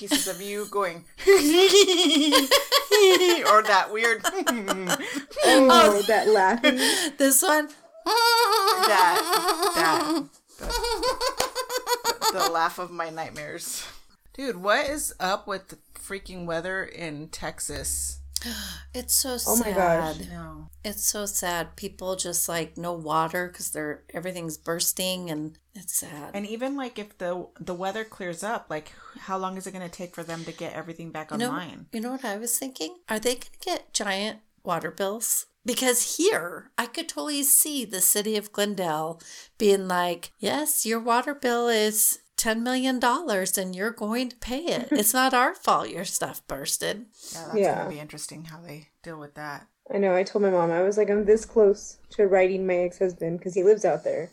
pieces of you going or that weird oh, oh, that laughing. This one. that that the, the laugh of my nightmares. Dude, what is up with the freaking weather in Texas? It's so sad. Oh sad. my gosh. No. It's so sad. People just like no water because they're everything's bursting and it's sad. And even like if the the weather clears up, like how long is it going to take for them to get everything back you know, online? you know what I was thinking? Are they going to get giant water bills? Because here, I could totally see the city of Glendale being like, yes, your water bill is $10 million and you're going to pay it. It's not our fault your stuff bursted. Yeah, that's Yeah. going to be interesting how they deal with that. I know. I told my mom I was like, I'm this close to writing my ex husband because he lives out there,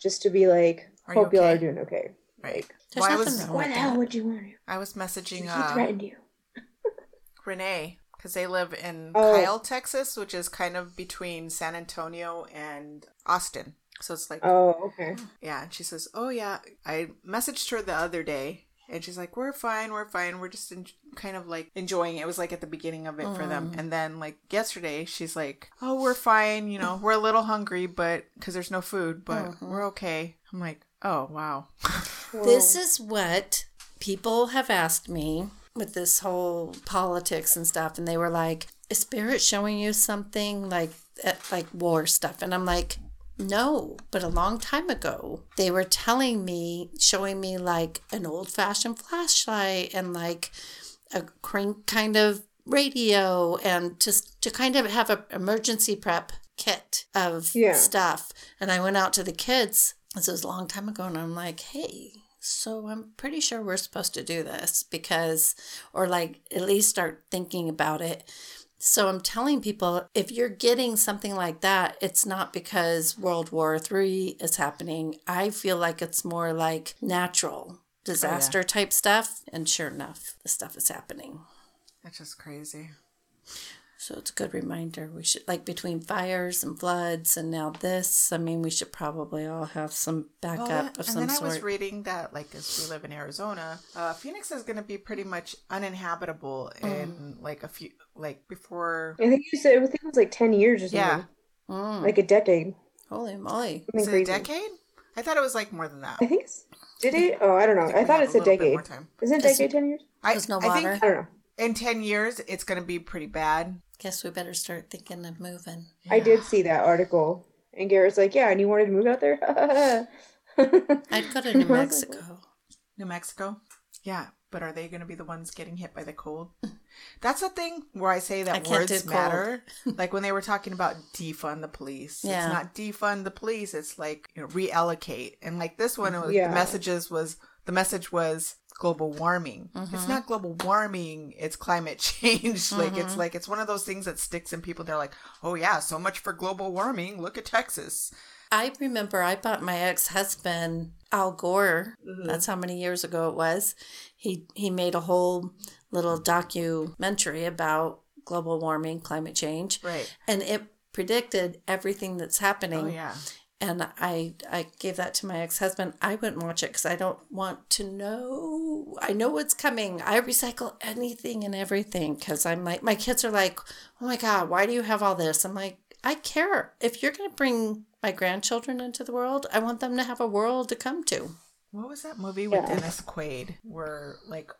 just to be like, Are hope y'all are doing okay. Right. There's Well, I was wrong Why the hell would you want to? I was messaging He uh, threatened you. Renee because they live in Oh. Kyle, Texas, which is kind of between San Antonio and Austin. So it's like, Oh, okay. yeah. And she says, "Oh yeah." I messaged her the other day, and she's like, "We're fine, we're fine. We're just en- kind of like enjoying it." It was like at the beginning of it for them, and then like yesterday, she's like, "Oh, we're fine. You know, we're a little hungry, but because there's no food, but we're okay." I'm like, "Oh wow." This is what people have asked me with this whole politics and stuff, and they were like, "Is Spirit showing you something like uh, like war stuff?" And I'm like, "No," but a long time ago, they were telling me, showing me like an old fashioned flashlight and like a crank kind of radio, and just to kind of have a emergency prep kit of Yeah. stuff. And I went out to the kids. This was a long time ago, and I'm like, hey, so I'm pretty sure we're supposed to do this because, or like at least start thinking about it. So I'm telling people if you're getting something like that, it's not because World War III is happening. I feel like it's more like natural oh, disaster type stuff. And sure enough, the stuff is happening. That's just crazy. So it's a good reminder. We should, like, between fires and floods and now this, I mean, we should probably all have some backup Well, of and some then I sort. was reading that, like, as we live in Arizona, uh, Phoenix is going to be pretty much uninhabitable Mm. in like a few, like before. I think you said I think it was like ten years or something. Yeah, Mm, Like a decade. holy moly. Something is it a decade? I thought it was like more than that. I think it's. Did it? Oh, I don't know. think I, thought have it's a a little bit decade. more time. Isn't Is- decade ten years? I, There's no I think I don't know. In ten years it's going to be pretty bad. Guess we better start thinking of moving. I did see that article, and Garrett's like, "Yeah, and you wanted to move out there." I'd go to New I was like, Mexico. New Mexico. Yeah, but are they going to be the ones getting hit by the cold? That's the thing where I say that I words matter. like when they were talking about defund the police. Yeah. It's not defund the police, it's like you know, reallocate. And like this one it was Yeah. the messages was the message was global warming. Mm-hmm. It's not global warming, it's climate change. Like it's Mm-hmm. like it's one of those things that sticks in people they're like, "Oh yeah, so much for global warming. Look at Texas." I remember I bought my ex husband Al Gore. That's how many years ago it was. He he made a whole little documentary about global warming, climate change, Right. and it predicted everything that's happening. Oh yeah. And I I gave that to my ex husband. I wouldn't watch it because I don't want to know. I know what's coming. I recycle anything and everything because I'm like my kids are like, oh my god, why do you have all this? I'm like, I care. If you're gonna bring my grandchildren into the world, I want them to have a world to come to. What was that movie with Yeah. Dennis Quaid where like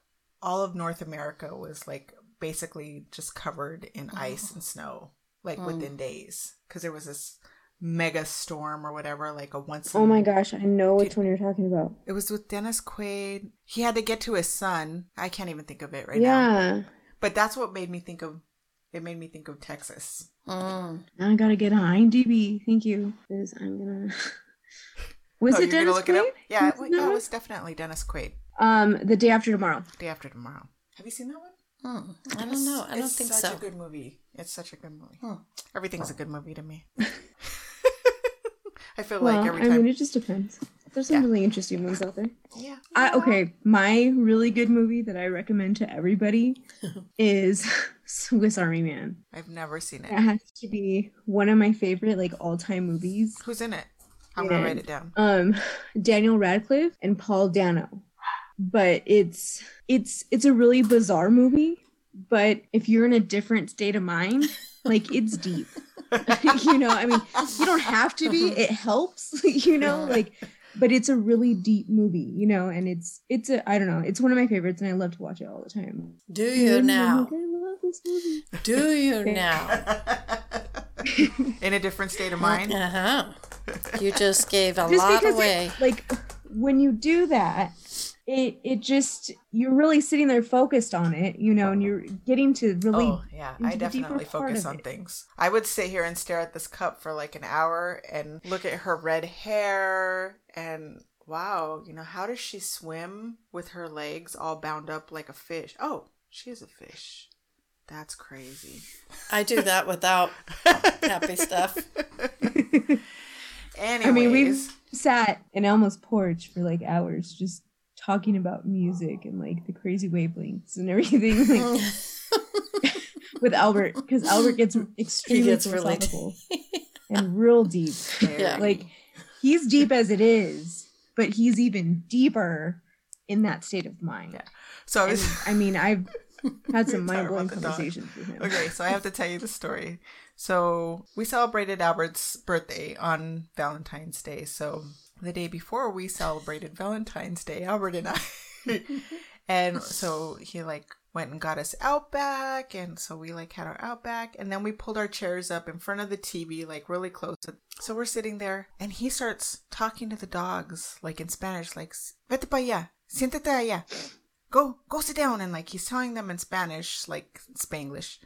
all of North America was like basically just covered in oh. ice and snow like mm. within days because there was this mega storm or whatever like a once oh my gosh, I know which one you're talking about. it was with Dennis Quaid he had to get to his son I can't even think of it right now yeah. but that's what made me think of it made me think of Texas Mm. Now I gotta get on IMDb. Thank you. Because I'm gonna. Was oh it Dennis look it up Quaid? yeah it, Was yeah, that it was definitely Dennis Quaid Um, the day after tomorrow. day after tomorrow have you seen that one Mm. I don't know. I don't it's think such so. a good movie. It's such a good movie. Hmm. Everything's a good movie to me. I feel Well, like every time. I mean, it just depends. There's some Yeah. really interesting ones out there. yeah. I, okay, my really good movie that I recommend to everybody is Swiss Army Man. I've never seen It it. has to be one of my favorite like all-time movies. Who's in it? I'm gonna write it down. Um, Daniel Radcliffe and Paul Dano. but it's it's it's a really bizarre movie. But if you're in a different state of mind, like it's deep. you know, I mean, you don't have to be. It helps, you know, like but it's a really deep movie, you know, and it's it's a I don't know, it's one of my favorites and I love to watch it all the time. Do you now? Like, I love this movie. Do you now? In a different state of mind. Uh huh. You just gave a Just lot away. it, like when you do that, it it just you're really sitting there focused on it, you know, and you're getting to really Oh yeah, I into the deeper definitely focus on it. things. I would sit here and stare at this cup for like an hour and look at her red hair and wow, you know, how does she swim with her legs all bound up like a fish? Oh, she is a fish. That's crazy. I do that without happy stuff. Anyways, I mean, we've sat in Elma's porch for like hours just talking about music and like the crazy wavelengths and everything like with Albert because Albert gets extremely gets really philosophical and real deep. Yeah. Like he's deep as it is, but he's even deeper in that state of mind. Yeah. so I And, I mean, I've had some mind blowing the dog. conversations with him. Okay, so I have to tell you the story. So we celebrated Albert's birthday on Valentine's Day. So the day before we celebrated Valentine's Day, Albert and I. and so he like went and got us Outback, and so we like had our Outback, and then we pulled our chairs up in front of the TV, like really close. So we're sitting there, and he starts talking to the dogs, like in Spanish, like "Vete pa allá, siéntate allá." go go sit down and like he's telling them in spanish like spanglish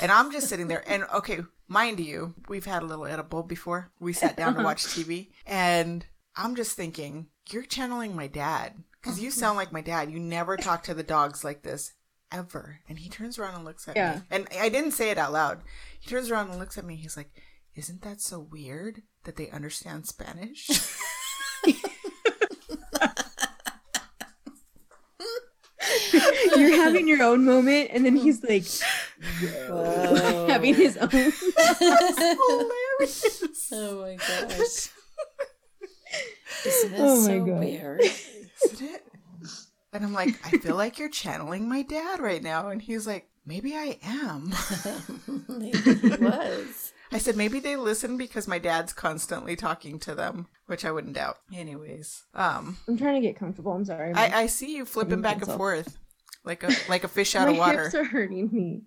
and i'm just sitting there and okay mind you we've had a little edible before we sat down to watch tv and i'm just thinking you're channeling my dad. Because you mm-hmm. sound like my dad. You never talk to the dogs like this ever. And he turns around and looks at Yeah. me and i didn't say it out loud. He turns around and looks at me. He's like isn't that so weird that they understand spanish? You're having your own moment, and then he's like Whoa. having his own. That's hilarious. Oh my gosh. Isn't it Oh my so God. weird? isn't it? And I'm like, I feel like you're channeling my dad right now. And he's like, maybe I am. Maybe he was. I said, maybe they listen because my dad's constantly talking to them, which I wouldn't doubt. Anyways, um, I'm trying to get comfortable. I'm sorry. I, I see you flipping back and forth like a like a fish out of water. My hips are hurting me.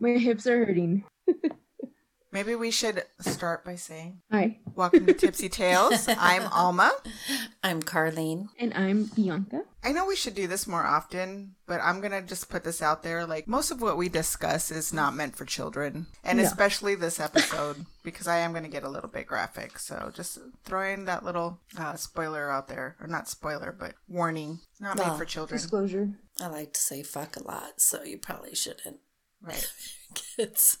My hips are hurting. Maybe we should start by saying, Hi, "Welcome to Tipsy Tales." I'm Alma. I'm Carlene. and I'm Bianca. I know we should do this more often, but I'm gonna just put this out there. Like most of what we discuss is not meant for children, and No. especially this episode because I am gonna get a little bit graphic. So just throwing that little uh, spoiler out there, or not spoiler, but warning, not made Well, for children. Disclosure. I like to say fuck a lot, so you probably shouldn't. Right? Kids.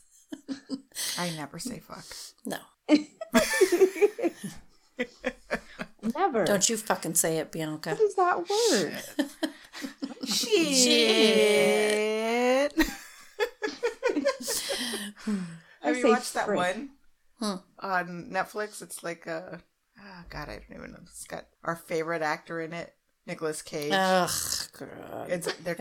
I never say fuck. No. Never. Don't you fucking say it, Bianca. What is that word? Shit. I Have you say watched that one Hmm. on Netflix? It's like a ah, God, I don't even know. It's got our favorite actor in it, Nicolas Cage. Ugh, God. it's they're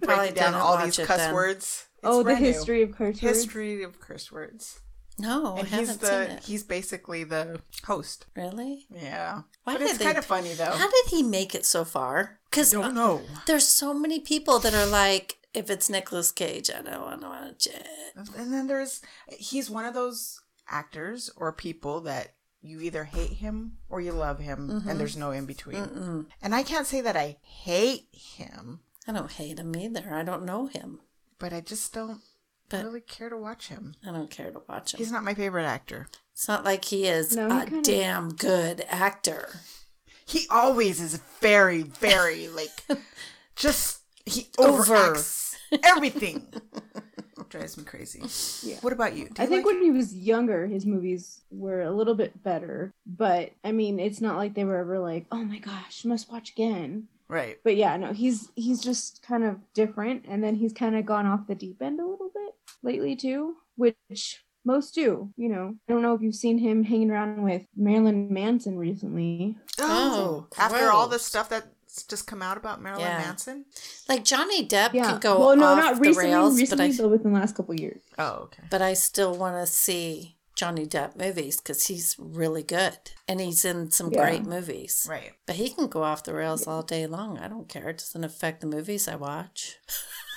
breaking down all these cuss then. words. It's oh, the brand new. history of curse words. history of curse words. No, I and haven't he's seen the it. he's basically the host. Really? Yeah, Why but did it's they- kind of funny though. How did he make it so far? Because don't uh, know. there's so many people that are like, if it's Nicolas Cage, I don't want to watch it. And then there's he's one of those actors or people that you either hate him or you love him, and mm-hmm. there's no in between. Mm-mm. And I can't say that I hate him, I don't hate him either. I don't know him, but I just don't but really care to watch him. I don't care to watch him. He's not my favorite actor. It's not like he is No, he a kinda- damn good actor. He always is very, very like just he Over. overacts everything. Drives me crazy. Yeah. What about you? Do I you think like when he was younger, his movies were a little bit better. But I mean, it's not like they were ever like, "Oh my gosh, must watch again." Right? But yeah, no, he's he's just kind of different, and then he's kind of gone off the deep end a little bit lately too, which most do. You know, I don't know if you've seen him hanging around with Marilyn Manson recently. Oh, Oh, after all the stuff that's just come out about Marilyn Yeah. Manson? Like Johnny Depp Yeah. could go well, no, off not the recently. rails, recently, but I but within the last couple of years. Oh, okay. but I still want to see Johnny Depp movies because he's really good and he's in some Yeah. great movies. Right. But he can go off the rails all day long. I don't care. It doesn't affect the movies I watch.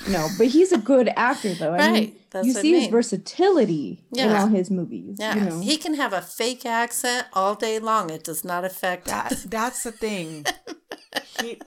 No, but he's a good actor, though. I Right, mean, that's you what I see his mean. versatility in all his movies. Yeah, You know? he can have a fake accent all day long. It does not affect That that's the thing. He,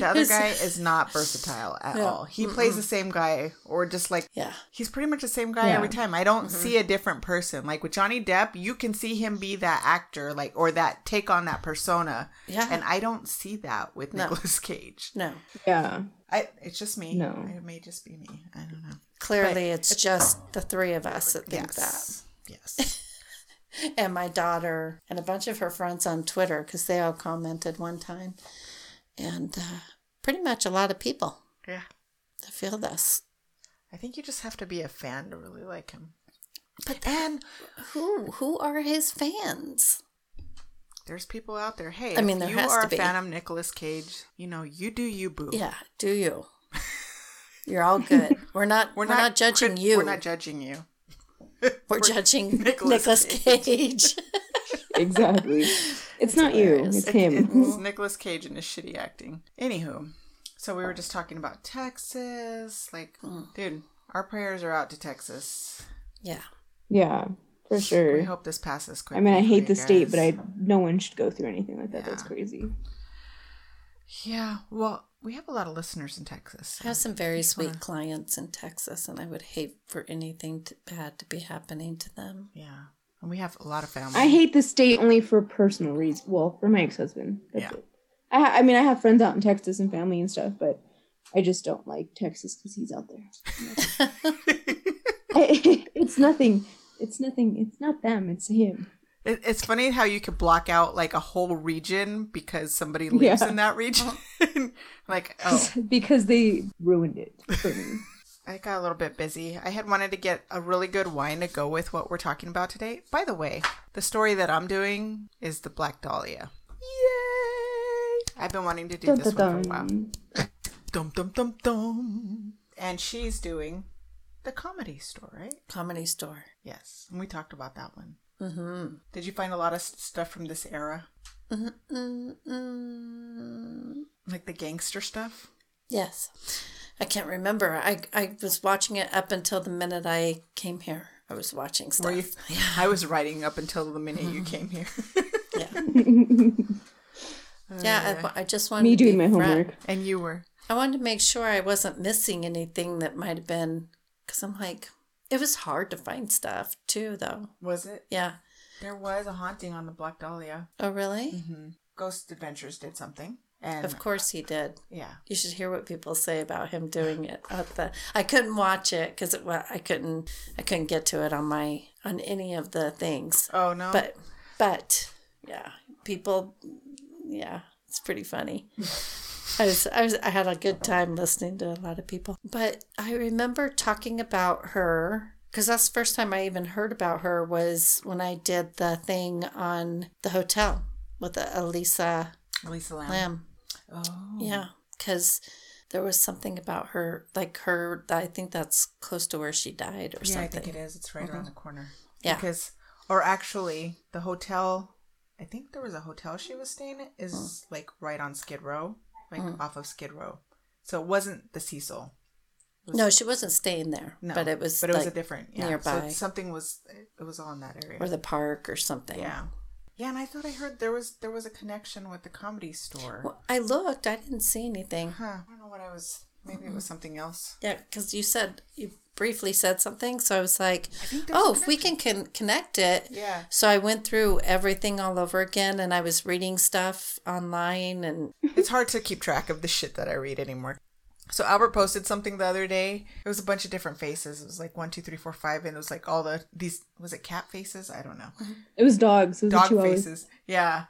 the other guy is not versatile at Yeah. all. He plays the same guy, or just like Yeah. he's pretty much the same guy Yeah. every time. I don't Mm-hmm. see a different person. Like with Johnny Depp, you can see him be that actor, like or that take on that persona. Yeah. and I don't see that with No. Nicolas Cage. No. yeah. I it's just me. No. it may just be me. I don't know. Clearly, it's just the three of us that think Yes, yes. And my daughter and a bunch of her friends on Twitter because they all commented one time. And uh, pretty much a lot of people yeah. that feel this. I think you just have to be a fan to really like him. But and Who who are his fans? there's people out there. Hey, I mean, there you has are to a be. fan of Nicolas Cage. You know, you do you, boo. Yeah, do you? You're all good. We're not we're, not, not, judging crit- you. We're not judging you. We're judging Nicolas Nicolas Cage. Exactly. It's not you. hilarious. It's It- him. It's Nicolas Cage and his shitty acting. Anywho, so we were just talking about Texas. Like, Mm. dude, our prayers are out to Texas. yeah. yeah, for sure. We hope this passes quickly. I mean, I hate you the state, but. I no one should go through anything like that. That's crazy. Yeah, well, we have a lot of listeners in Texas. I have some very sweet clients in Texas, and I would hate for anything to, bad to be happening to them. Yeah, and we have a lot of family. I hate the state only for personal reasons. Well, for my ex-husband. That's Yeah. it. I, ha- I mean, I have friends out in Texas and family and stuff, but I just don't like Texas because he's out there. I, it's nothing. It's nothing. It's not them. It's him. It, it's funny how you could block out like a whole region because somebody lives Yeah. in that region. like, oh, because they ruined it for me. I got a little bit busy. I had wanted to get a really good wine to go with what we're talking about today. By the way, the story that I'm doing is the Black Dahlia. Yay! I've been wanting to do Dun, this dun, one for a while. dun. Dum dum dum dum. And she's doing the comedy store, right? Comedy store. Yes, and we talked about that one. Mm-hmm. Did you find a lot of s- stuff from this era, Mm-mm. like the gangster stuff? Yes. I can't remember. I, I was watching it up until the minute I came here. I was watching stuff. Were you? I was writing up until the minute you came here. Yeah. yeah, I, I just wanted Me to be doing my fre- homework. and you were. I wanted to make sure I wasn't missing anything that might have been, because I'm like, it was hard to find stuff too, though. Was it? Yeah. There was a haunting on the Black Dahlia. Oh, really? Mm-hmm. Ghost Adventures did something, and Of course he did. yeah, You should hear what people say about him doing it. At the, I couldn't watch it because it, well, I couldn't. I couldn't get to it on my on any of the things. Oh no! But but yeah, people. Yeah, it's pretty funny. I was I was I had a good time listening to a lot of people. But I remember talking about her because that's the first time I even heard about her was when I did the thing on the hotel with the Elisa Lisa Lam. Lam. Oh, Yeah, because there was something about her, like her. I think that's close to where she died or something. yeah, I think it is. It's right around the corner. Yeah. because or actually, the hotel. I think there was a hotel she was staying at is Mm. like right on Skid Row, like off of Skid Row. So it wasn't the Cecil. No, she wasn't staying there, No, but it was but it was a different yeah. nearby. So something was it was all in that area. or the park or something. yeah, yeah, and I thought I heard there was there was a connection with the comedy store. Well, I looked. I didn't see anything. Huh? I don't know what I was. Maybe it was something else. Yeah, because you said you briefly said something, so I was like, there's "Oh, if we can con- connect it." Yeah. So I went through everything all over again, and I was reading stuff online, and it's hard to keep track of the shit that I read anymore. So Albert posted something the other day. It was a bunch of different faces. It was like one, two, three, four, five, and it was like all the these was it cat faces? I don't know. It was dogs. It was Dog faces. Yeah.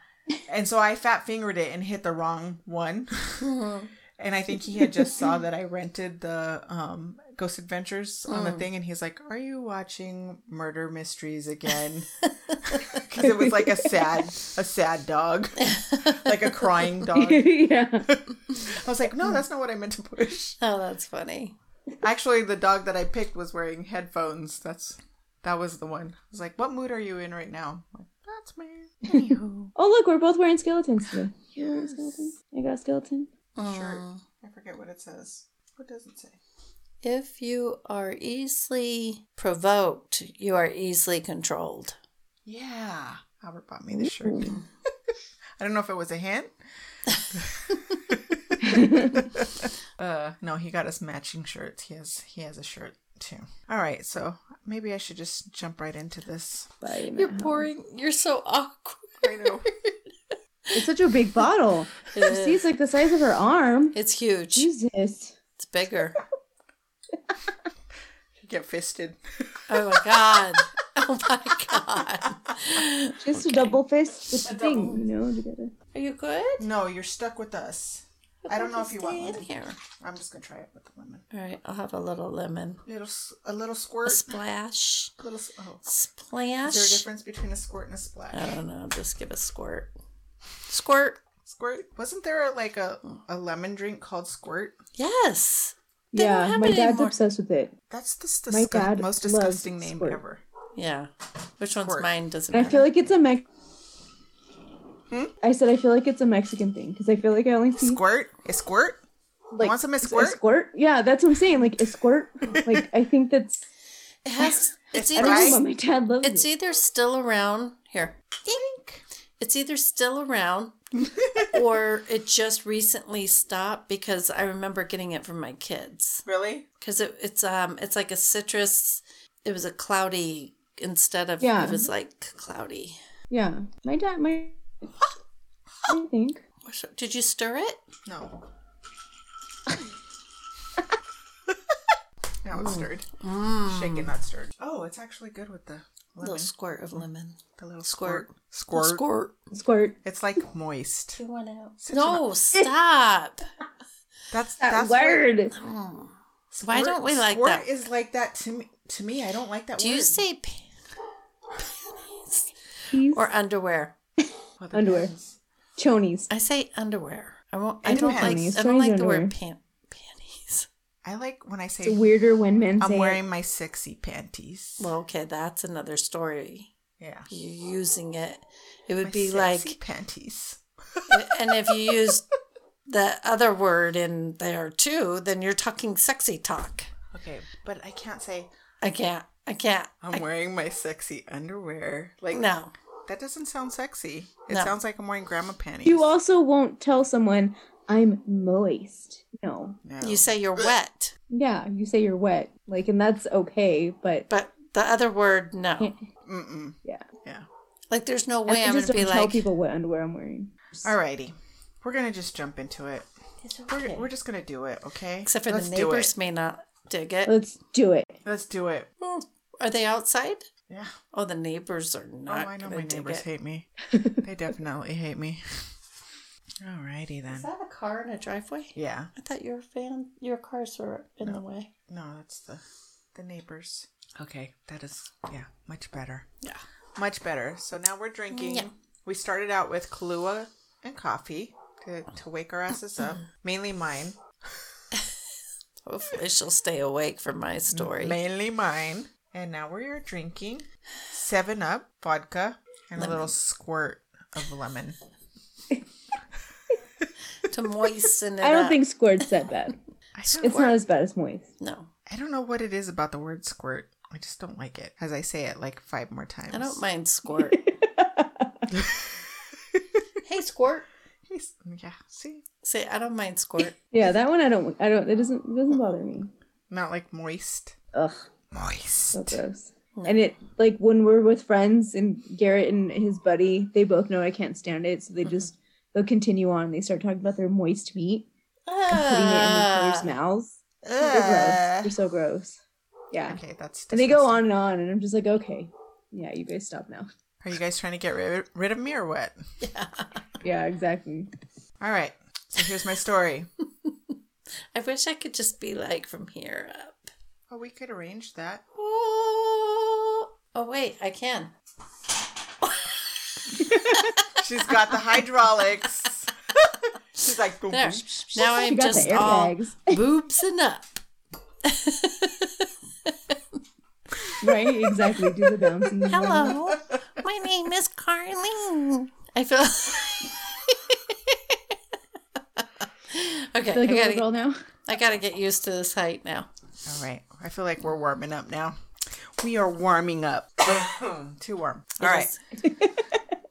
And so I fat fingered it and hit the wrong one. and I think he had just saw that I rented the um Ghost Adventures on the hmm. thing, and he's like, "Are you watching murder mysteries again?" Because it was like a sad, a sad dog, like a crying dog. yeah. I was like, "No, hmm. that's not what I meant to push." Oh, that's funny. Actually, the dog that I picked was wearing headphones. That's that was the one. I was like, "What mood are you in right now?" Like, that's me. Oh look, we're both wearing skeletons today. You wearing a skeleton? I got a skeleton. shirt. I forget what it says. What does it say? If you are easily provoked, you are easily controlled. Yeah, Albert bought me this shirt. I don't know if it was a hint. uh, no, he got us matching shirts. He has he has a shirt too. All right, so maybe I should just jump right into this. Bye, You're Matt. pouring. You're so awkward. I know. It's such a big bottle. It You see, it's like the size of her arm. It's huge. Jesus. It's bigger. You get fisted. Oh my god. Oh my god. Just a double fist with the thing, you know, together. Are you good? No, you're stuck with us. I don't know if you want Stay in one. here. I'm just gonna try it with the lemon. All right, I'll have a little lemon. A Little s- a little A squirt. splash. little. Oh. Splash. Is there a difference between a squirt and a splash? I don't know. Just give a squirt. Squirt. Squirt. Wasn't there like a a lemon drink called Squirt? Yes. They yeah, my dad's anymore. obsessed with it. That's the My disgu- dad most disgusting name Squirt. ever. Yeah. Which one's Squirt. mine? Doesn't And I feel like it's a Mex. Hmm? I said I feel like it's a Mexican thing because I feel like I only see Squirt? A squirt? like want some a squirt? A squirt. Yeah, that's what I'm saying. Like a squirt. like I think that's. it has. It's It's I don't either. Know, my dad loves It's it. either still around here. Think. It's either still around or it just recently stopped because I remember getting it from my kids. Really? Because it, it's um it's like a citrus. It was a cloudy instead of Yeah. it was like cloudy. Yeah, my dad. My. I think. Did you stir it? No. now it's stirred. Shaken, not stirred. Oh, it's actually good with the A lemon. little squirt of lemon. the little squirt. squirt. Squirt. Squirt. Squirt. It's like moist. You want out? Such No, stop. That's That that's what- word. Mm. Why don't we like squirt that? is like that to me. To me, I don't like that Do word. you say pan- panties or underwear? Well, underwear? depends. Chonies. I say underwear. I won't. It I don't like. depends. I don't like the Underwear. word pan, panties. I like when I say It's weirder when men say I'm say wearing my sexy panties. Well, okay, that's another story. Yeah. You're using it. It would My be sexy like, panties. and if you use the other word in there too, then you're talking sexy talk. Okay, but I can't say I can't. I can't. I'm wearing my sexy underwear. Like No. that doesn't sound sexy. It No. sounds like I'm wearing grandma panties. You also won't tell someone I'm moist. No. No. You say you're wet, Yeah, you say you're wet. Like, and that's okay, but but the other word, no. Mm-mm. yeah. Yeah. Like, there's no way I'm gonna don't be tell like. people what underwear I'm wearing. Alrighty. We're gonna just jump into it. It's We're, we're just gonna do it, okay? Except for Let's the neighbors may not dig it. Let's do it. Let's do it. Oh, are they outside? Yeah. Oh, the neighbors are oh, not. Oh. I know my neighbors hate me. they definitely hate me. Alrighty then. Is that a car in a driveway? Yeah. I thought your fan, your cars were in the way. No, that's the the neighbors. Okay, that is yeah, much better. Yeah. Much better. So now we're drinking. Yeah. We started out with Kahlua and coffee to, to wake our asses up. Mainly mine. Hopefully, she'll stay awake for my story. Mainly mine. And now we're drinking Seven Up vodka and a little squirt of lemon. to moisten it I don't up. think squirt's that bad. I don't, It's not as bad as moist. No, I don't know what it is about the word squirt. I just don't like it. As I say it like five more times. I don't mind squirt. hey, squirt. He's, yeah, see? Say, I don't mind squirt. Yeah, that one I don't. I don't. It doesn't. It doesn't bother me. Not like moist. Ugh, Moist. so gross. And it like when we're with friends and Garrett and his buddy, they both know I can't stand it, so they mm-hmm. just they'll continue on. They start talking about their moist meat, putting it in the players' Ah, mouths. They're gross. They're so gross. Yeah, Okay, that's. and they go on and on, and I'm just like, okay, yeah, you guys stop now. Are you guys trying to get rid, rid of me or what? Yeah, yeah, exactly. All right. So here's my story. I wish I could just be like from here up. Oh, we could arrange that. Oh, oh wait, I can. She's got the hydraulics. She's like, boom, There. boom. Now I'm just all airbags. boobs and up. right? Exactly. Do the bouncing. Hello, my name is Carlene. I feel. okay, I feel like I a little gotta, girl now. I gotta get used to this height now. All right. I feel like we're warming up now. We are warming up. Too warm. All right.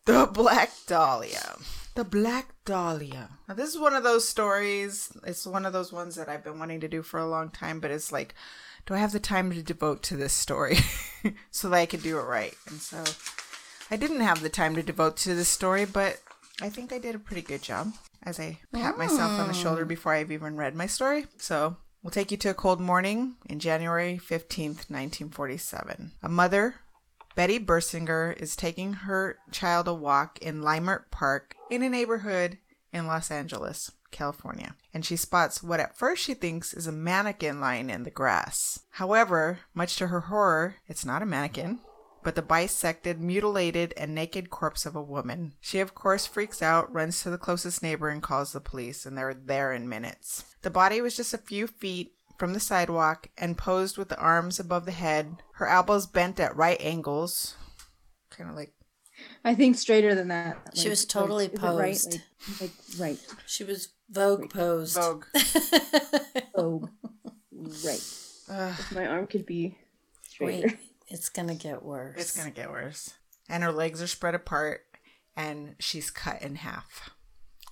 The Black Dahlia. The Black Dahlia. Now, this is one of those stories. It's one of those ones that I've been wanting to do for a long time, but it's like, do I have the time to devote to this story so that I can do it right? And so I didn't have the time to devote to this story, but I think I did a pretty good job as I pat myself on the mm. shoulder before I've even read my story. So we'll take you to a cold morning in January 15th, 1947. A mother Betty Bersinger is taking her child a walk in Leimert Park in a neighborhood in Los Angeles, California, and she spots what at first she thinks is a mannequin lying in the grass. However, much to her horror, it's not a mannequin, but the bisected, mutilated, and naked corpse of a woman. She, of course, freaks out, runs to the closest neighbor, and calls the police, and they're there in minutes. The body was just a few feet from the sidewalk and posed with the arms above the head, her elbows bent at right angles, kind of like I think straighter than that. She was totally is it posed. Right? Like, like right. She was Vogue posed. Vogue. Oh, right. Ugh, If my arm could be straighter. Wait, it's gonna get worse. it's gonna get worse. And her legs are spread apart, and she's cut in half.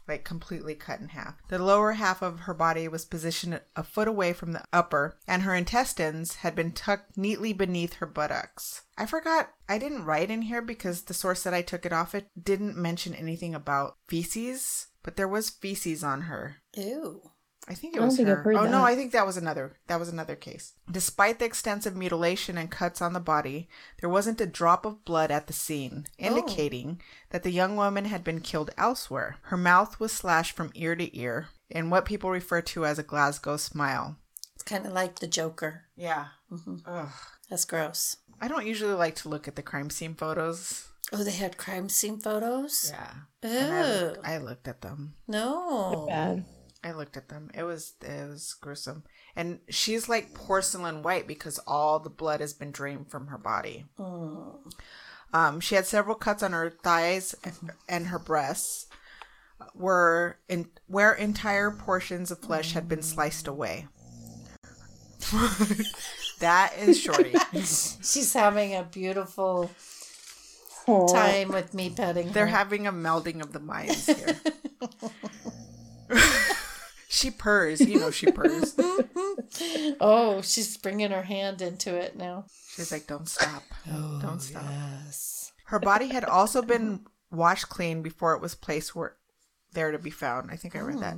Like completely cut in half. The lower half of her body was positioned a foot away from the upper, and her intestines had been tucked neatly beneath her buttocks. I forgot, I didn't write in here because the source that I took it off it didn't mention anything about feces, but there was feces on her. Ew. I think it I don't was think her. I've heard oh no. I think that was another. That was another case. Despite the extensive mutilation and cuts on the body, there wasn't a drop of blood at the scene, oh. indicating that the young woman had been killed elsewhere. Her mouth was slashed from ear to ear in what people refer to as a Glasgow smile. It's kind of like the Joker. Yeah. Mm-hmm. Ugh. That's gross. I don't usually like to look at the crime scene photos. Oh, they had crime scene photos. Yeah. Ew. I, looked, I looked at them. No. Bad. I looked at them. It was it was gruesome. And she's like porcelain white because all the blood has been drained from her body. Um, she had several cuts on her thighs and her breasts, were in where entire portions of flesh had been sliced away. that is shorty. She's having a beautiful Aw. time with me petting They're her. having a melding of the minds here. she purrs, you know she purrs. oh, she's bringing her hand into it now. She's like, "Don't stop, don't stop." Yes. Her body had also been washed clean before it was placed where there to be found. I think I read that.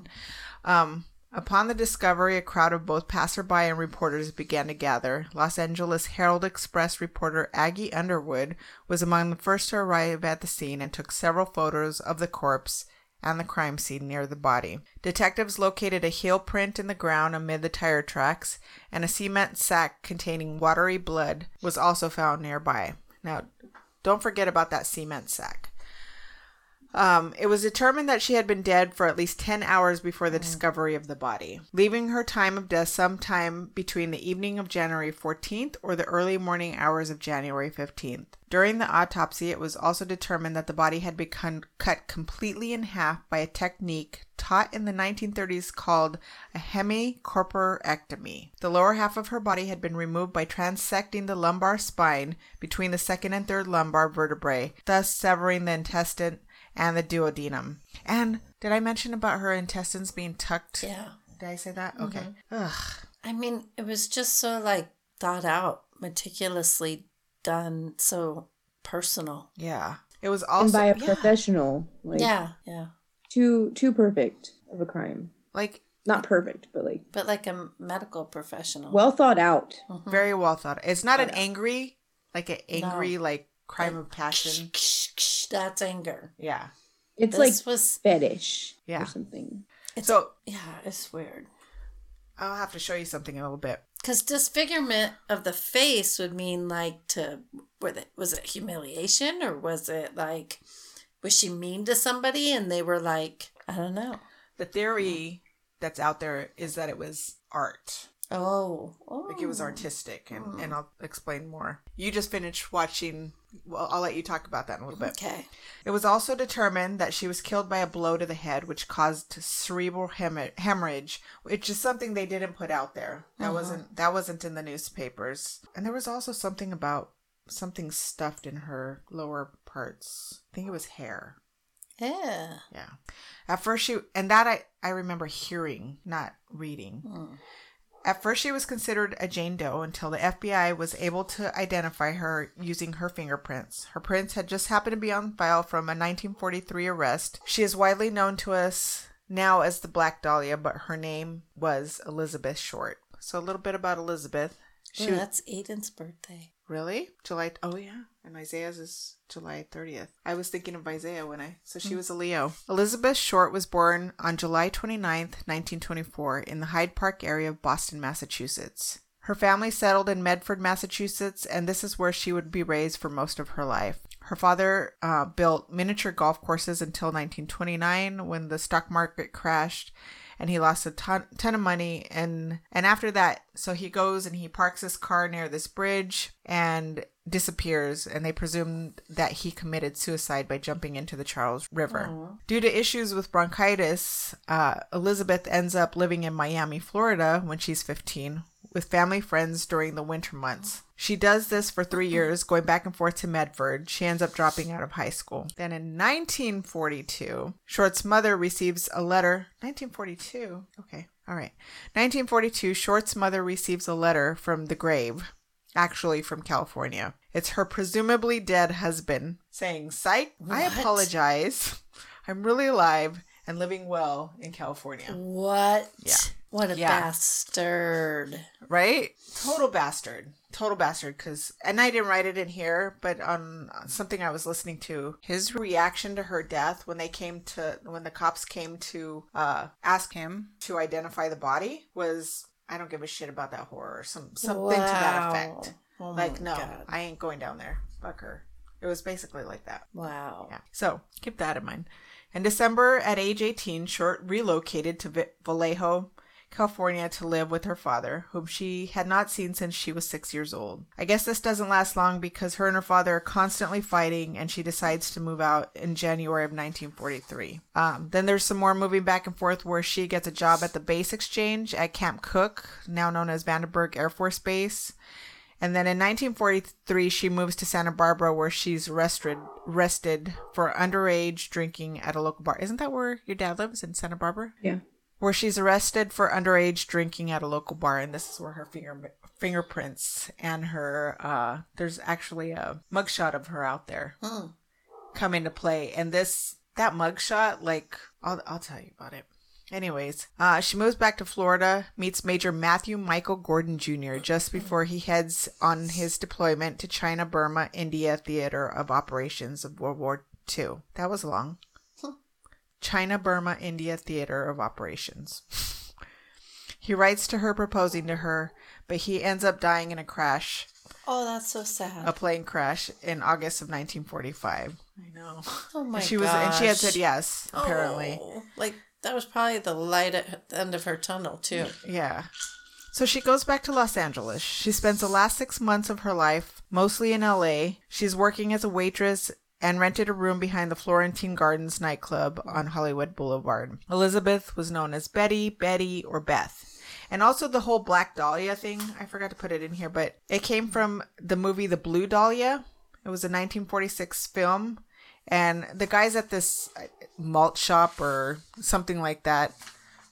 Um, upon the discovery, a crowd of both passerby and reporters began to gather. Los Angeles Herald Express reporter Aggie Underwood was among the first to arrive at the scene and took several photos of the corpse and the crime scene near the body. Detectives located a heel print in the ground amid the tire tracks, and a cement sack containing watery blood was also found nearby. Now, don't forget about that cement sack. Um, it was determined that she had been dead for at least 10 hours before the discovery of the body, leaving her time of death sometime between the evening of January 14th or the early morning hours of January 15th. During the autopsy, it was also determined that the body had been cut completely in half by a technique taught in the 1930s called a hemicorporectomy. The lower half of her body had been removed by transecting the lumbar spine between the second and third lumbar vertebrae, thus severing the intestine and the duodenum. And did I mention about her intestines being tucked? Yeah. Did I say that? Mm-hmm. Okay. Ugh. I mean, it was just so like thought out, meticulously done, so personal. Yeah. It was and also by a yeah, professional. Like yeah, yeah. too too perfect of a crime. like Not perfect, but like But like a medical professional. well thought out. Mm-hmm. very well thought. It's not an angry, like an angry, like crime of passion. That's anger. Yeah. It's This like was fetish Yeah. or something. it's, So yeah, it's weird. I'll have to show you something in a little bit. Because disfigurement of the face would mean like to, was it, was it humiliation or was it like, was she mean to somebody and they were like, I don't know. The theory that's out there is that it was art. Oh. oh. Like it was oh. artistic, and, and hmm. I'll explain more. You just finished watching. Well, I'll let you talk about that in a little bit. Okay. It was also determined that she was killed by a blow to the head, which caused cerebral hem- hemorrhage, which is something they didn't put out there. That uh-huh. wasn't that wasn't in the newspapers. And there was also something about something stuffed in her lower parts. I think it was hair. Yeah. Yeah. At first she and that I I remember hearing, not reading. Hmm. At first she was considered a Jane Doe until the FBI was able to identify her using her fingerprints. Her prints had just happened to be on file from a 1943 arrest. She is widely known to us now as the Black Dahlia, but her name was Elizabeth Short. So a little bit about Elizabeth. She Ooh, that's Aiden's birthday. Really? July? Oh yeah, and Isaiah's is July thirtieth. I was thinking of Isaiah when I. So she was a Leo. Elizabeth Short was born on July 29th, nineteen twenty-four, in the Hyde Park area of Boston, Massachusetts. Her family settled in Medford, Massachusetts, and this is where she would be raised for most of her life. Her father uh, built miniature golf courses until 1929 when the stock market crashed and he lost a ton, ton of money. And and after that so he goes and he parks his car near this bridge and disappears. And they presume that he committed suicide by jumping into the charles river. Due to issues with bronchitis uh, elizabeth ends up living in miami florida when she's 15 with family friends during the winter months. She does this for three mm-hmm. years, going back and forth to Medford. She ends up dropping out of high school. Then in 1942, Short's mother receives a letter. 1942? Okay, all right. 1942, Short's mother receives a letter from the grave, actually from California. It's her presumably dead husband saying, Psych, I apologize. I'm really alive and living well in California. What? Yeah. What a Yeah. bastard. right? Total bastard. Total bastard. Because, and I didn't write it in here, but on something I was listening to, his reaction to her death when they came to, when the cops came to uh, ask him to identify the body was, I don't give a shit about that horror. Some something to that effect. Oh like, no, God. I ain't going down there. Fuck her. It was basically like that. Wow. Yeah. So keep that in mind. In December, at age 18, Short relocated to Vallejo, California to live with her father, whom she had not seen since she was six years old. I guess this doesn't last long because her and her father are constantly fighting, and she decides to move out in January of 1943. Um, then there's some more moving back and forth where she gets a job at the base exchange at Camp Cooke, now known as Vandenberg Air Force Base. And then in 1943, she moves to Santa Barbara, where she's arrested arrested for underage drinking at a local bar. Isn't that where your dad lives in Santa Barbara? Yeah. Where she's arrested for underage drinking at a local bar, and this is where her finger fingerprints and her uh, there's actually a mugshot of her out there Hmm. come into play. And this that mugshot, like I'll I'll tell you about it. Anyways, uh, she moves back to Florida, meets Major Matthew Michael Gordon Jr. just before he heads on his deployment to China, Burma, India Theater of Operations of World War II. That was long. China, Burma, India Theater of Operations. he writes to her proposing to her, but he ends up dying in a crash, Oh, that's so sad. a plane crash in August of 1945. I know. oh my she was, and she had said yes. Oh, apparently, Oh, like that was probably the light at the end of her tunnel too. yeah. So she goes back to Los Angeles. She spends the last six months of her life mostly in LA. She's working as a waitress and rented a room behind the Florentine Gardens nightclub on Hollywood Boulevard. Elizabeth was known as Betty, Betty, or Beth. And also the whole Black Dahlia thing. I forgot to put it in here, but it came from the movie The Blue Dahlia. It was a 1946 film. And the guys at this uh, malt shop or something like that,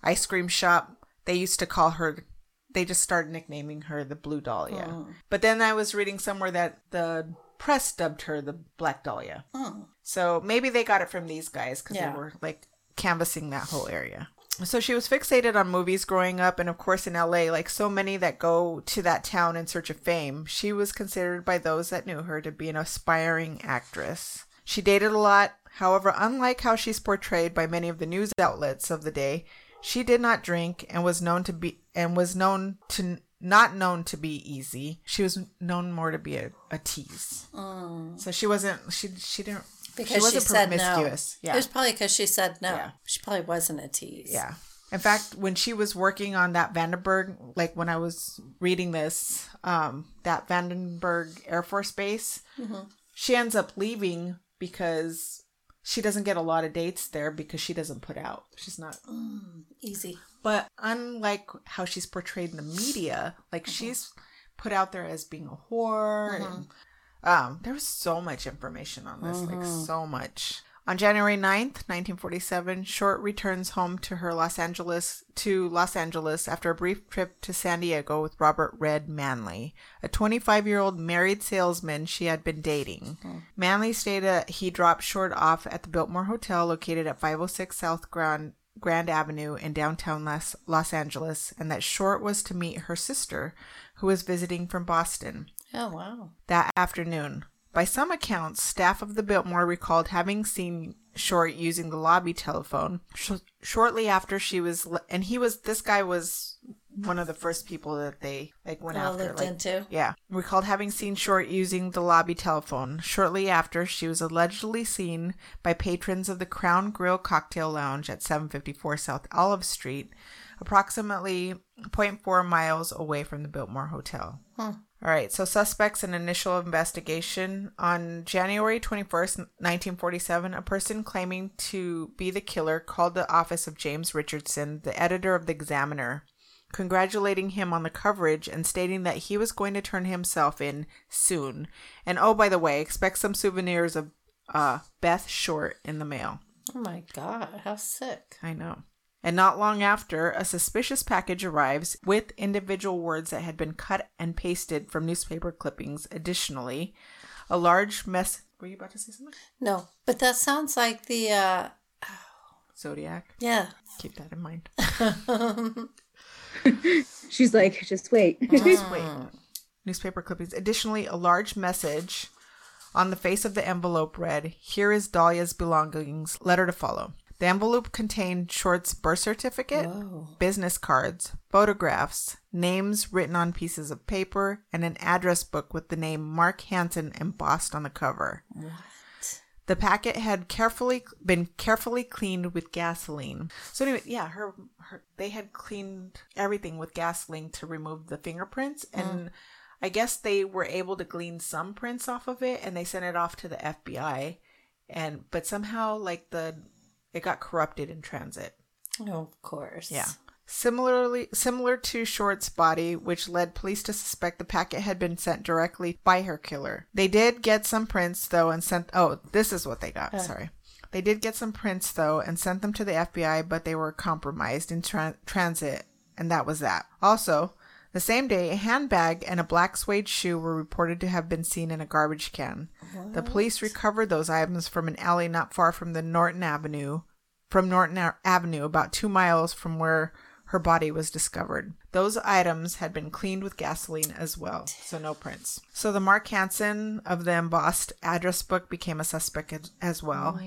ice cream shop, they used to call her, they just started nicknaming her the Blue Dahlia. But then I was reading somewhere that the press dubbed her the Black Dahlia. Oh. So maybe they got it from these guys because Yeah. they were like canvassing that whole area. So she was fixated on movies growing up, and of course in LA, like so many that go to that town in search of fame, she was considered by those that knew her to be an aspiring actress. She dated a lot, however, unlike how she's portrayed by many of the news outlets of the day, she did not drink and was known to be and was known to not known to be easy. She was known more to be a, a tease. Mm. So she wasn't. She she didn't. Because she she, wasn't said no. promiscuous. It was probably because she said no. Yeah. She probably wasn't a tease. Yeah. In fact, when she was working on that Vandenberg, like when I was reading this, um, that Vandenberg Air Force Base, mm-hmm. she ends up leaving because she doesn't get a lot of dates there because she doesn't put out. She's not. Mm, easy. But unlike how she's portrayed in the media, like mm-hmm. she's put out there as being a whore. And, mm-hmm. um, there was so much information on this, like mm-hmm. so much. On January 9th, 1947, Short returns home to her Los Angeles to Los Angeles after a brief trip to San Diego with Robert Red Manley, a 25-year-old married salesman she had been dating. Manley stated he dropped Short off at the Biltmore Hotel located at 506 South Grand Grand Avenue in downtown Los, Los Angeles, and that Short was to meet her sister, who was visiting from Boston Oh wow. that afternoon. By some accounts, staff of the Biltmore recalled having seen Short using the lobby telephone sh- shortly after she was, le- and he was this guy was one of the first people that they like went All after. like, into. yeah, recalled having seen Short using the lobby telephone. Shortly after, she was allegedly seen by patrons of the Crown Grill Cocktail Lounge at 754 South Olive Street, approximately 0.4 miles away from the Biltmore Hotel. All right, so suspects in initial investigation. On January 21st, 1947, a person claiming to be the killer called the office of James Richardson, the editor of the Examiner, congratulating him on the coverage and stating that he was going to turn himself in soon. And oh, by the way, expect some souvenirs of uh, Beth Short in the mail. Oh my god, how sick. I know. And not long after, a suspicious package arrives with individual words that had been cut and pasted from newspaper clippings. Additionally, a large mess. Were you about to say something? No, but that sounds like the uh Zodiac. yeah. Keep that in mind. She's like, just wait. Just wait. Newspaper clippings. Additionally, a large message on the face of the envelope read, Here is Dahlia's belongings. Letter to follow. The envelope contained Short's birth certificate, business cards, photographs, names written on pieces of paper, and an address book with the name Mark Hansen embossed on the cover. The packet had carefully been carefully cleaned with gasoline. So anyway, yeah, her, her they had cleaned everything with gasoline to remove the fingerprints mm. and I guess they were able to glean some prints off of it and they sent it off to the FBI and but somehow like the it got corrupted in transit. Oh, of course. Yeah. Similarly, similar to Short's body, which led police to suspect the packet had been sent directly by her killer. They did get some prints though and sent. Oh, this is what they got. Uh. Sorry. They did get some prints though and sent them to the FBI, but they were compromised in tran transit, and that was that. Also, the same day, a handbag and a black suede shoe were reported to have been seen in a garbage can. The police recovered those items from an alley not far from the Norton Avenue, from Norton A- Avenue, about two miles from where her body was discovered. Those items had been cleaned with gasoline as well, so no prints. So the Mark Hansen of the embossed address book became a suspect as- as well.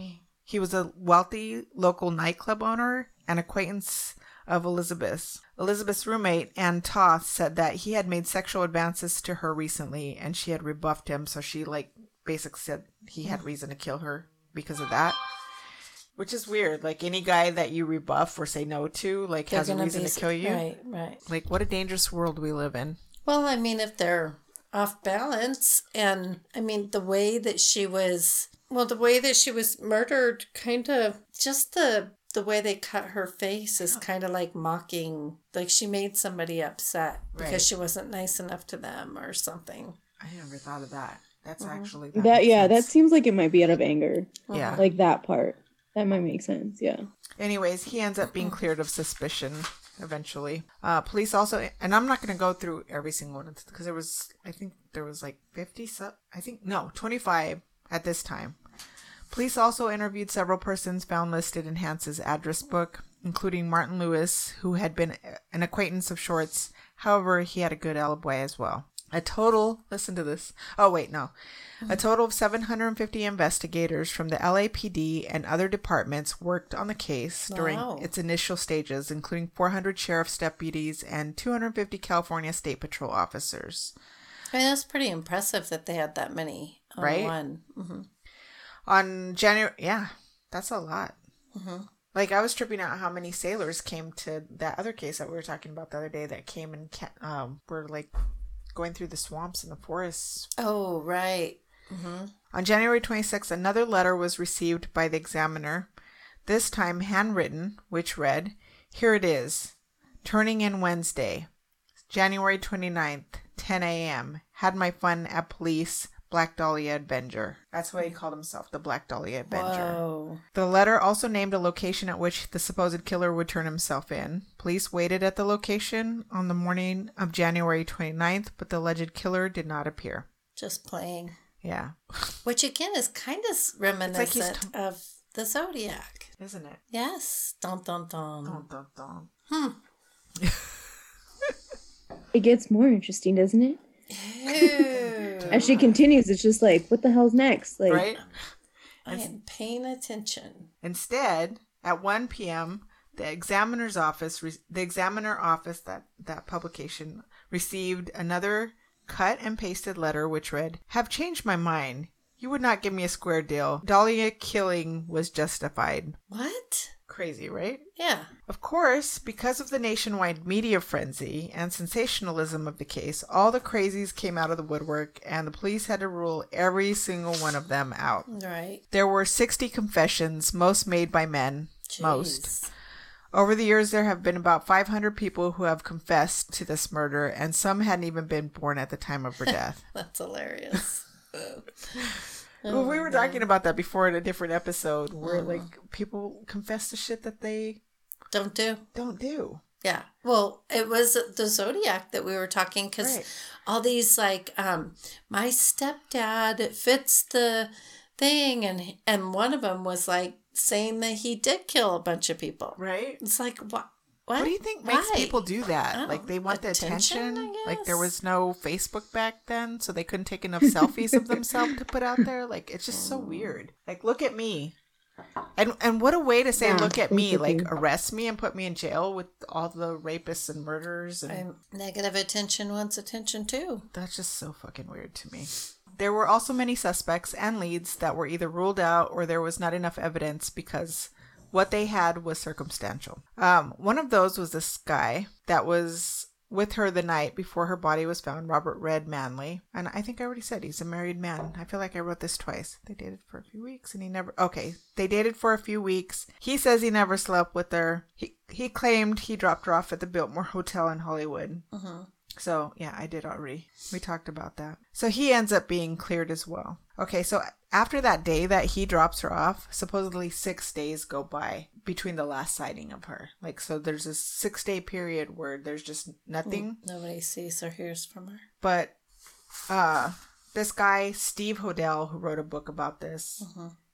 He was a wealthy local nightclub owner and acquaintance of Elizabeth's. Elizabeth's roommate, Ann Toth, said that he had made sexual advances to her recently and she had rebuffed him, so she like basically said he had reason to kill her because of that. Which is weird. Like any guy that you rebuff or say no to, like They're has a reason be to kill you. Right, right. Like what a dangerous world we live in. Well, I mean, if they're off balance, and I mean, the way that she was, well, the way that she was murdered, kind of just the the way they cut her face is kind of like mocking, like she made somebody upset Right. because she wasn't nice enough to them or something. I never thought of that. That's Mm-hmm. actually that makes yeah, that seems like it might be out of anger. yeah. Like that part. That might make sense. Yeah. Anyways, he ends up being cleared of suspicion eventually. Uh, police also, and I'm not going to go through every single one because there was, I think there was like 50, su- I think, no, 25 at this time. Police also interviewed several persons found listed in Hans's address book, including Martin Lewis, who had been an acquaintance of Short's. However, he had a good alibi as well. A total, listen to this. Oh, wait, no. A total of 750 investigators from the LAPD and other departments worked on the case during its initial stages, including 400 sheriff's deputies and 250 California State Patrol officers. I mean, that's pretty impressive that they had that many on Right? one. hmm On January, yeah, that's a lot. Like, I was tripping out how many sailors came to that other case that we were talking about the other day that came and um, were like going through the swamps and the forests Oh, right. Mm-hmm. On January 26th, another letter was received by the examiner, this time handwritten, which read, Here it is. Turning in Wednesday, January 29th, 10 a.m. Had my fun at police, Black Dahlia Avenger. That's what he called himself, the Black Dahlia Avenger. Whoa. The letter also named a location at which the supposed killer would turn himself in. Police waited at the location on the morning of January 29th, but the alleged killer did not appear. Just playing. Yeah. Which again is kind of reminiscent he's t- of the Zodiac. Isn't it? Yes. Dun dun dun. Dun, dun, dun. Hmm. it gets more interesting, doesn't it? Ew. As she continues, it's just like, what the hell's next? Like, Right? I am paying attention. Instead, at 1 p.m., the examiner's office, re- the examiner office, that, that publication, received another cut and pasted letter which read, Have changed my mind. You would not give me a square deal. Dahlia killing was justified. What? Crazy, right? Yeah. Of course, because of the nationwide media frenzy and sensationalism of the case, all the crazies came out of the woodwork and the police had to rule every single one of them out. Right. There were 60 confessions, most made by men. Most. Over the years, there have been about 500 people who have confessed to this murder, and some hadn't even been born at the time of her death. That's hilarious. well, we were talking about that before in a different episode, where like people confess to shit that they Don't do. don't do. Yeah. Well, it was the zodiac that we were talking because Right. all these like um my stepdad fits the thing and and one of them was like saying that he did kill a bunch of people. Right? It's like what what, What do you think makes Why? people do that? Like they want the attention, attention. I Like there was no Facebook back then, so they couldn't take enough selfies of themselves to put out there. Like it's just so weird. Mm. Like look at me. And and what a way to say Yeah, look at me, like arrest me and put me in jail with all the rapists and murderers and I'm- negative attention wants attention too. that's just so fucking weird to me. There were also many suspects and leads that were either ruled out or there was not enough evidence because what they had was circumstantial. Um, one of those was this guy that was with her the night before her body was found, Robert Red Manley. And I think I already said he's a married man. I feel like I wrote this twice. They dated for a few weeks and he never Okay, they dated for a few weeks. He says he never slept with her. He he claimed he dropped her off at the Biltmore Hotel in Hollywood. So, yeah, I did already. We talked about that. So he ends up being cleared as well. Okay, so after that day that he drops her off, supposedly six days go by between the last sighting of her. Like, so there's a six day period where there's just nothing. Nobody sees or hears from her. But, uh, this guy, Steve Hodel, who wrote a book about this,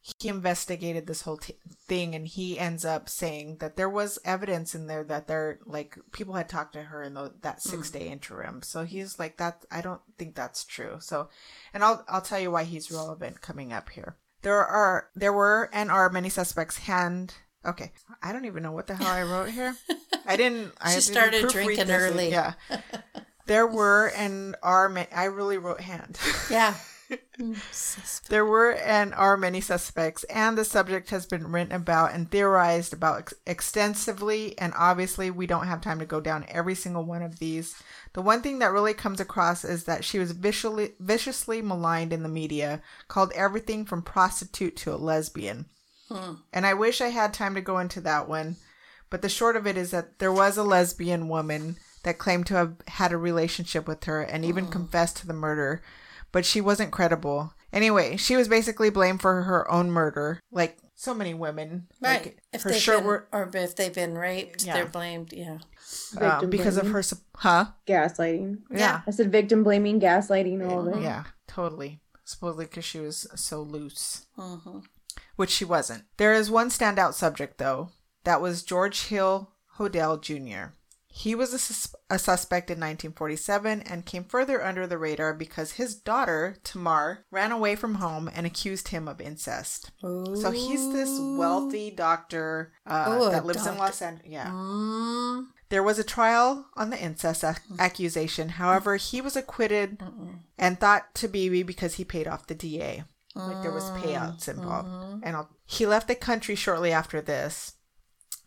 he investigated this whole t- thing and he ends up saying that there was evidence in there that there like people had talked to her in the, that hmm. six day interim. So he's like that i don't think that's true. So and i'll i'll tell you why he's relevant coming up here. There are there were and are many suspects hand okay. I don't even know what the hell i wrote here. I didn't i She didn't started drinking early. yeah. There were and are ma- i really wrote hand. Yeah. Mm, there were and are many suspects, and the subject has been written about and theorized about ex- extensively. And obviously, we don't have time to go down every single one of these. The one thing that really comes across is that she was viciously, viciously maligned in the media, called everything from prostitute to a lesbian. Hmm. And I wish I had time to go into that one, but the short of it is that there was a lesbian woman that claimed to have had a relationship with her and even hmm. confessed to the murder, but she wasn't credible. Anyway, she was basically blamed for her own murder, like so many women. Right. Like, if her they've shirt been, were or if they've been raped, Yeah. they're blamed. Yeah. Victim because of her, sup- huh? gaslighting. Yeah, I said victim blaming, gaslighting, all of it. yeah, totally. Supposedly because she was so loose. hmm which she wasn't. There is one standout subject, though. That was George Hill Hodel Jr. He was a, sus- a suspect in 1947 and came further under the radar because his daughter, Tamar, ran away from home and accused him of incest. So he's this wealthy doctor uh, Oh, a that lives in. Los Angeles. Yeah. Mm, There was a trial on the incest ac- accusation. However, he was acquitted and thought to be because he paid off the DA. Like there was payouts involved. And I'll, he left the country shortly after this.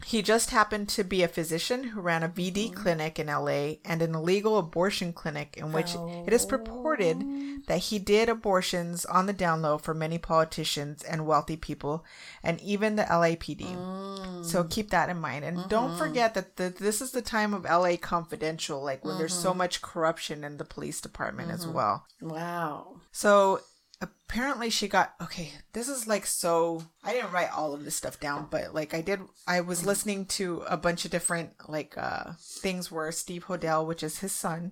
He just happened to be a physician who ran a VD mm. clinic in LA and an illegal abortion clinic in which it is purported oh. that he did abortions on the down low for many politicians and wealthy people and even the LAPD. So mm. keep that in mind. And don't mm-hmm. forget that the, this is the time of LA confidential, like when there's so mm-hmm. much corruption in the police department as mm-hmm. well. wow. So apparently she got okay this is like so i didn't write all of this stuff down but like i did i was listening to a bunch of different like uh things where steve hodel which is his son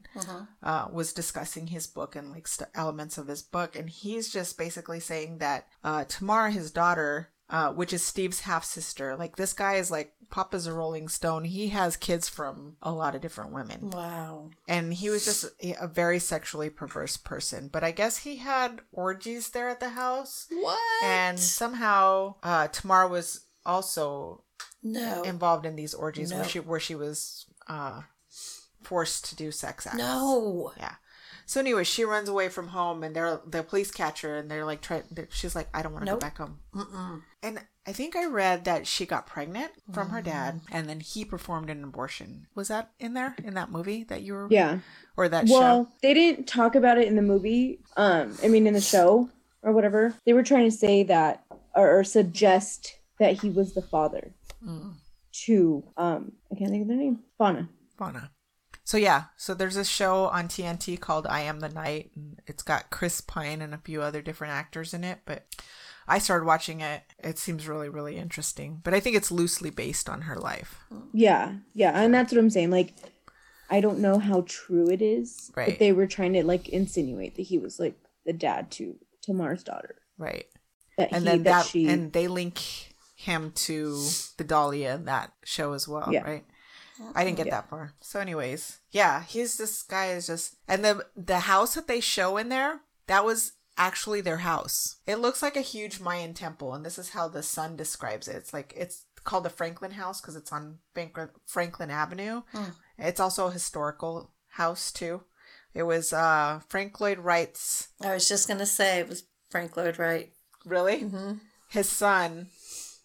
uh was discussing his book and like st- elements of his book and he's just basically saying that uh tamara his daughter uh, which is Steve's half sister. Like this guy is like Papa's a Rolling Stone. He has kids from a lot of different women Wow. and he was just a very sexually perverse person. But I guess he had orgies there at the house, What? and somehow uh, Tamar was also no. involved in these orgies No. where she where she was uh, forced to do sex acts. no. Yeah. So anyway, she runs away from home, and they're the police catch her, and they're like, try. She's like, I don't want to Nope. go back home. And I think I read that she got pregnant from her dad, Mm. and then he performed an abortion. Was that in there in that movie that you were? Yeah. Or that Well, show? they didn't talk about it in the movie. Um, I mean, in the show or whatever. They were trying to say that or, or suggest that he was the father to um, I can't think of their name. Fauna. Fauna. So yeah, so there's a show on TNT called I Am the Night, and it's got Chris Pine and a few other different actors in it. But I started watching it. It seems really, really interesting. But I think it's loosely based on her life. Yeah, yeah, and that's what I'm saying. Like, I don't know how true it is, Right. but they were trying to like insinuate that he was like the dad to Tamar's daughter. Right. That And he then that, that, she and they link him to the Dahlia in that show as well, Yeah. right? I didn't get that far. So, anyways, yeah, he's this guy is just, and the the house that they show in there, that was actually their house. It looks like a huge Mayan temple, and this is how the son describes it. It's like it's called the Franklin House because it's on Franklin Avenue. It's also a historical house too. It was uh Frank Lloyd Wright's I was just gonna say it was Frank Lloyd Wright. really his son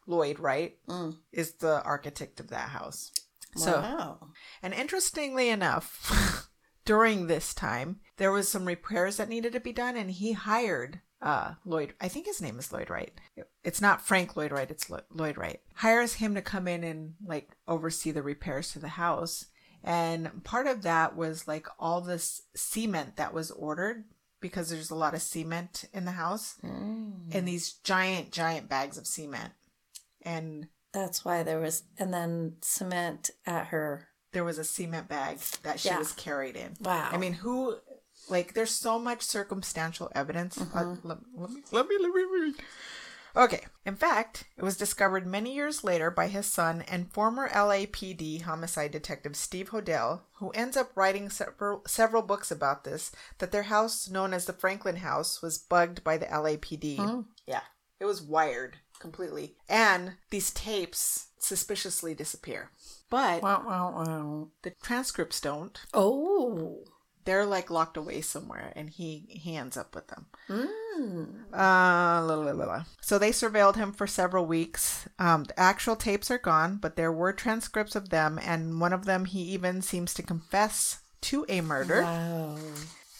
Lloyd Wright Mm. is the architect of that house. So wow. And interestingly enough, during this time, there was some repairs that needed to be done, and he hired uh, Lloyd. I think his name is Lloyd Wright. It's not Frank Lloyd Wright. It's Lloyd Wright. Hires him to come in and like oversee the repairs to the house. And part of that was like all this cement that was ordered because there's a lot of cement in the house, and these giant, giant bags of cement. And That's why there was, and then cement at her. there was a cement bag that she Yeah. was carried in. Wow. I mean, who? Like, there's so much circumstantial evidence. Uh, Mm-hmm. let, let me, let me, let me read. Okay. In fact, it was discovered many years later by his son and former LAPD homicide detective Steve Hodel, who ends up writing several several books about this. That their house, known as the Franklin House, was bugged by the LAPD. Hmm. Yeah, it was wired completely, and these tapes suspiciously disappear. But Wow, wow, wow. the transcripts don't Oh. they're like locked away somewhere and he he ends up with them Mm. uh la, la, la, so they surveilled him for several weeks um the actual tapes are gone but there were transcripts of them and one of them he even seems to confess to a murder Wow.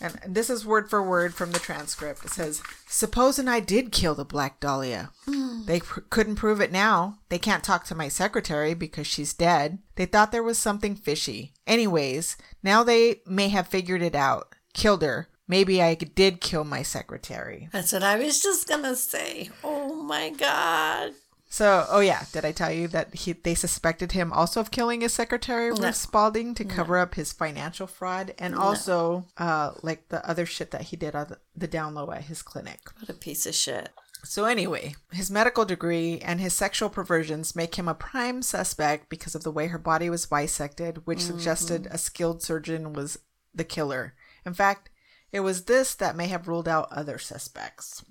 And this is word for word from the transcript. It says, Supposing I did kill the Black Dahlia. Hmm. They pr- couldn't prove it now. They can't talk to my secretary because she's dead. They thought there was something fishy. Anyways, now they may have figured it out. Killed her. Maybe I did kill my secretary. That's what I was just gonna say. Oh my god. So, oh yeah, did I tell you that he they suspected him also of killing his secretary, Ruth Spalding, to cover up his financial fraud and also uh like the other shit that he did on the, the down low at his clinic. What a piece of shit. So, anyway, his medical degree and his sexual perversions make him a prime suspect because of the way her body was bisected, which suggested a skilled surgeon was the killer. In fact, it was this that may have ruled out other suspects.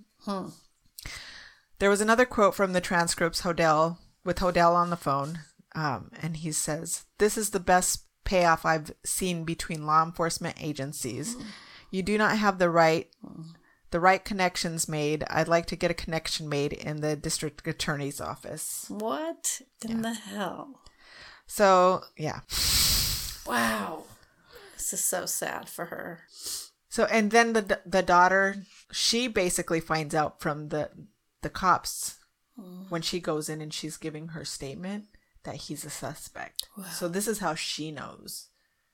There was another quote from the transcripts Hodel with Hodel on the phone, um, and he says, "This is the best payoff I've seen between law enforcement agencies. You do not have the right." The right connections made. I'd like to get a connection made in the district attorney's office. What in the hell? So, yeah. Wow. This is so sad for her. So, and then the the daughter, she basically finds out from the the cops oh. when she goes in and she's giving her statement that he's a suspect. So this is how she knows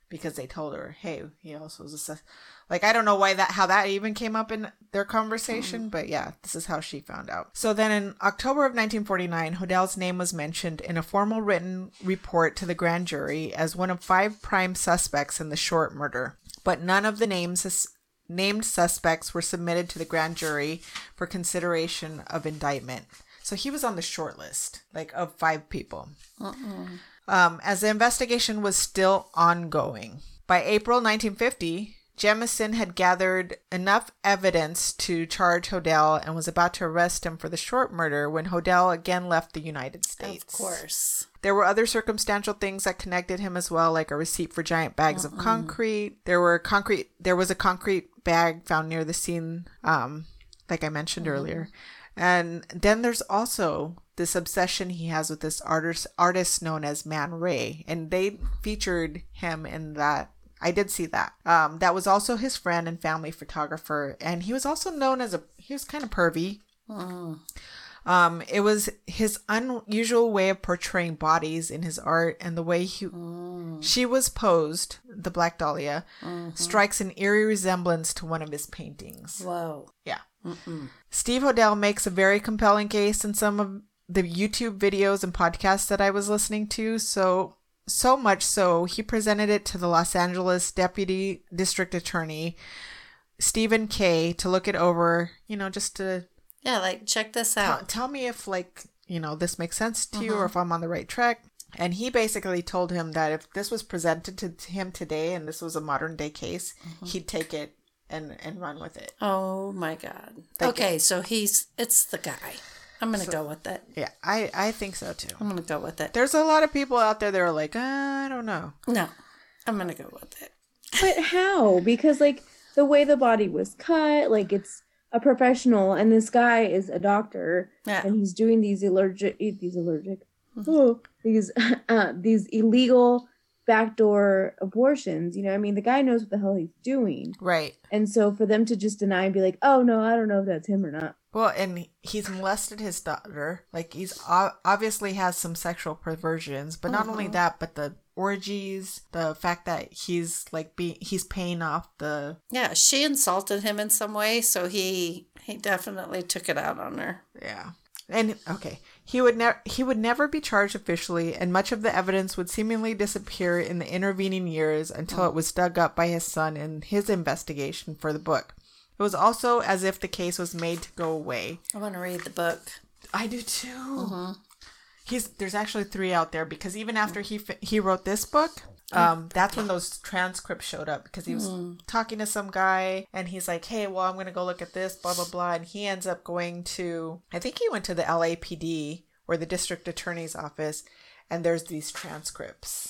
because they told her, "Hey, he also is a sus." Like I don't know why that how that even came up in their conversation, mm. but yeah, this is how she found out. So then in October of 1949, Hodel's name was mentioned in a formal written report to the grand jury as one of five prime suspects in the short murder, but none of the names named suspects were submitted to the grand jury for consideration of indictment. So he was on the short list, like of five people um, as the investigation was still ongoing. By April 1950, Jemison had gathered enough evidence to charge Hodel and was about to arrest him for the short murder when Hodel again left the United States. Of course. There were other circumstantial things that connected him as well, like a receipt for giant bags of concrete. There were concrete. There was a concrete bag found near the scene, um, like I mentioned earlier. And then there's also this obsession he has with this artist artist known as Man Ray, and they featured him in that. I did see that. Um, that was also his friend and family photographer, and he was also known as a. He was kind of pervy. Um, it was his unusual way of portraying bodies in his art and the way he she was posed, the Black Dahlia, strikes an eerie resemblance to one of his paintings. Whoa. Yeah. Steve Hodel makes a very compelling case in some of the YouTube videos and podcasts that I was listening to. So so much so he presented it to the Los Angeles Deputy District Attorney Stephen Kay to look it over, you know, just to Yeah, like check this tell, out. tell me if like you know this makes sense to you or if i'm on the right track and he basically told him that if this was presented to to him today and this was a modern day case he'd take it and and run with it Oh my god. Like- okay, so he's it's the guy. I'm gonna go with it. yeah i i think so too I'm gonna go with it. there's a lot of people out there that are like uh, i don't know No, I'm gonna go with it. But how? Because like the way the body was cut, like it's a professional, and this guy is a doctor, Yeah. and he's doing these allergic, these allergic, oh, these uh, these illegal backdoor abortions. You know, I mean, the guy knows what the hell he's doing, right and so for them to just deny and be like, oh no, I don't know if that's him or not. well and he's molested his daughter like he's obviously has some sexual perversions but not only that but the orgies the fact that he's like being he's paying off the Yeah, she insulted him in some way, so he he definitely took it out on her. Yeah. And okay, he would never he would never be charged officially, and much of the evidence would seemingly disappear in the intervening years until it was dug up by his son in his investigation for the book. It was also as if the case was made to go away. I want to read the book. I do too. Mm-hmm. He's there's actually three out there because even after he he wrote this book, um, that's when those transcripts showed up because he was talking to some guy and he's like, "Hey, well, I'm gonna go look at this, blah blah blah," and he ends up going to I think he went to the LAPD or the district attorney's office, and there's these transcripts,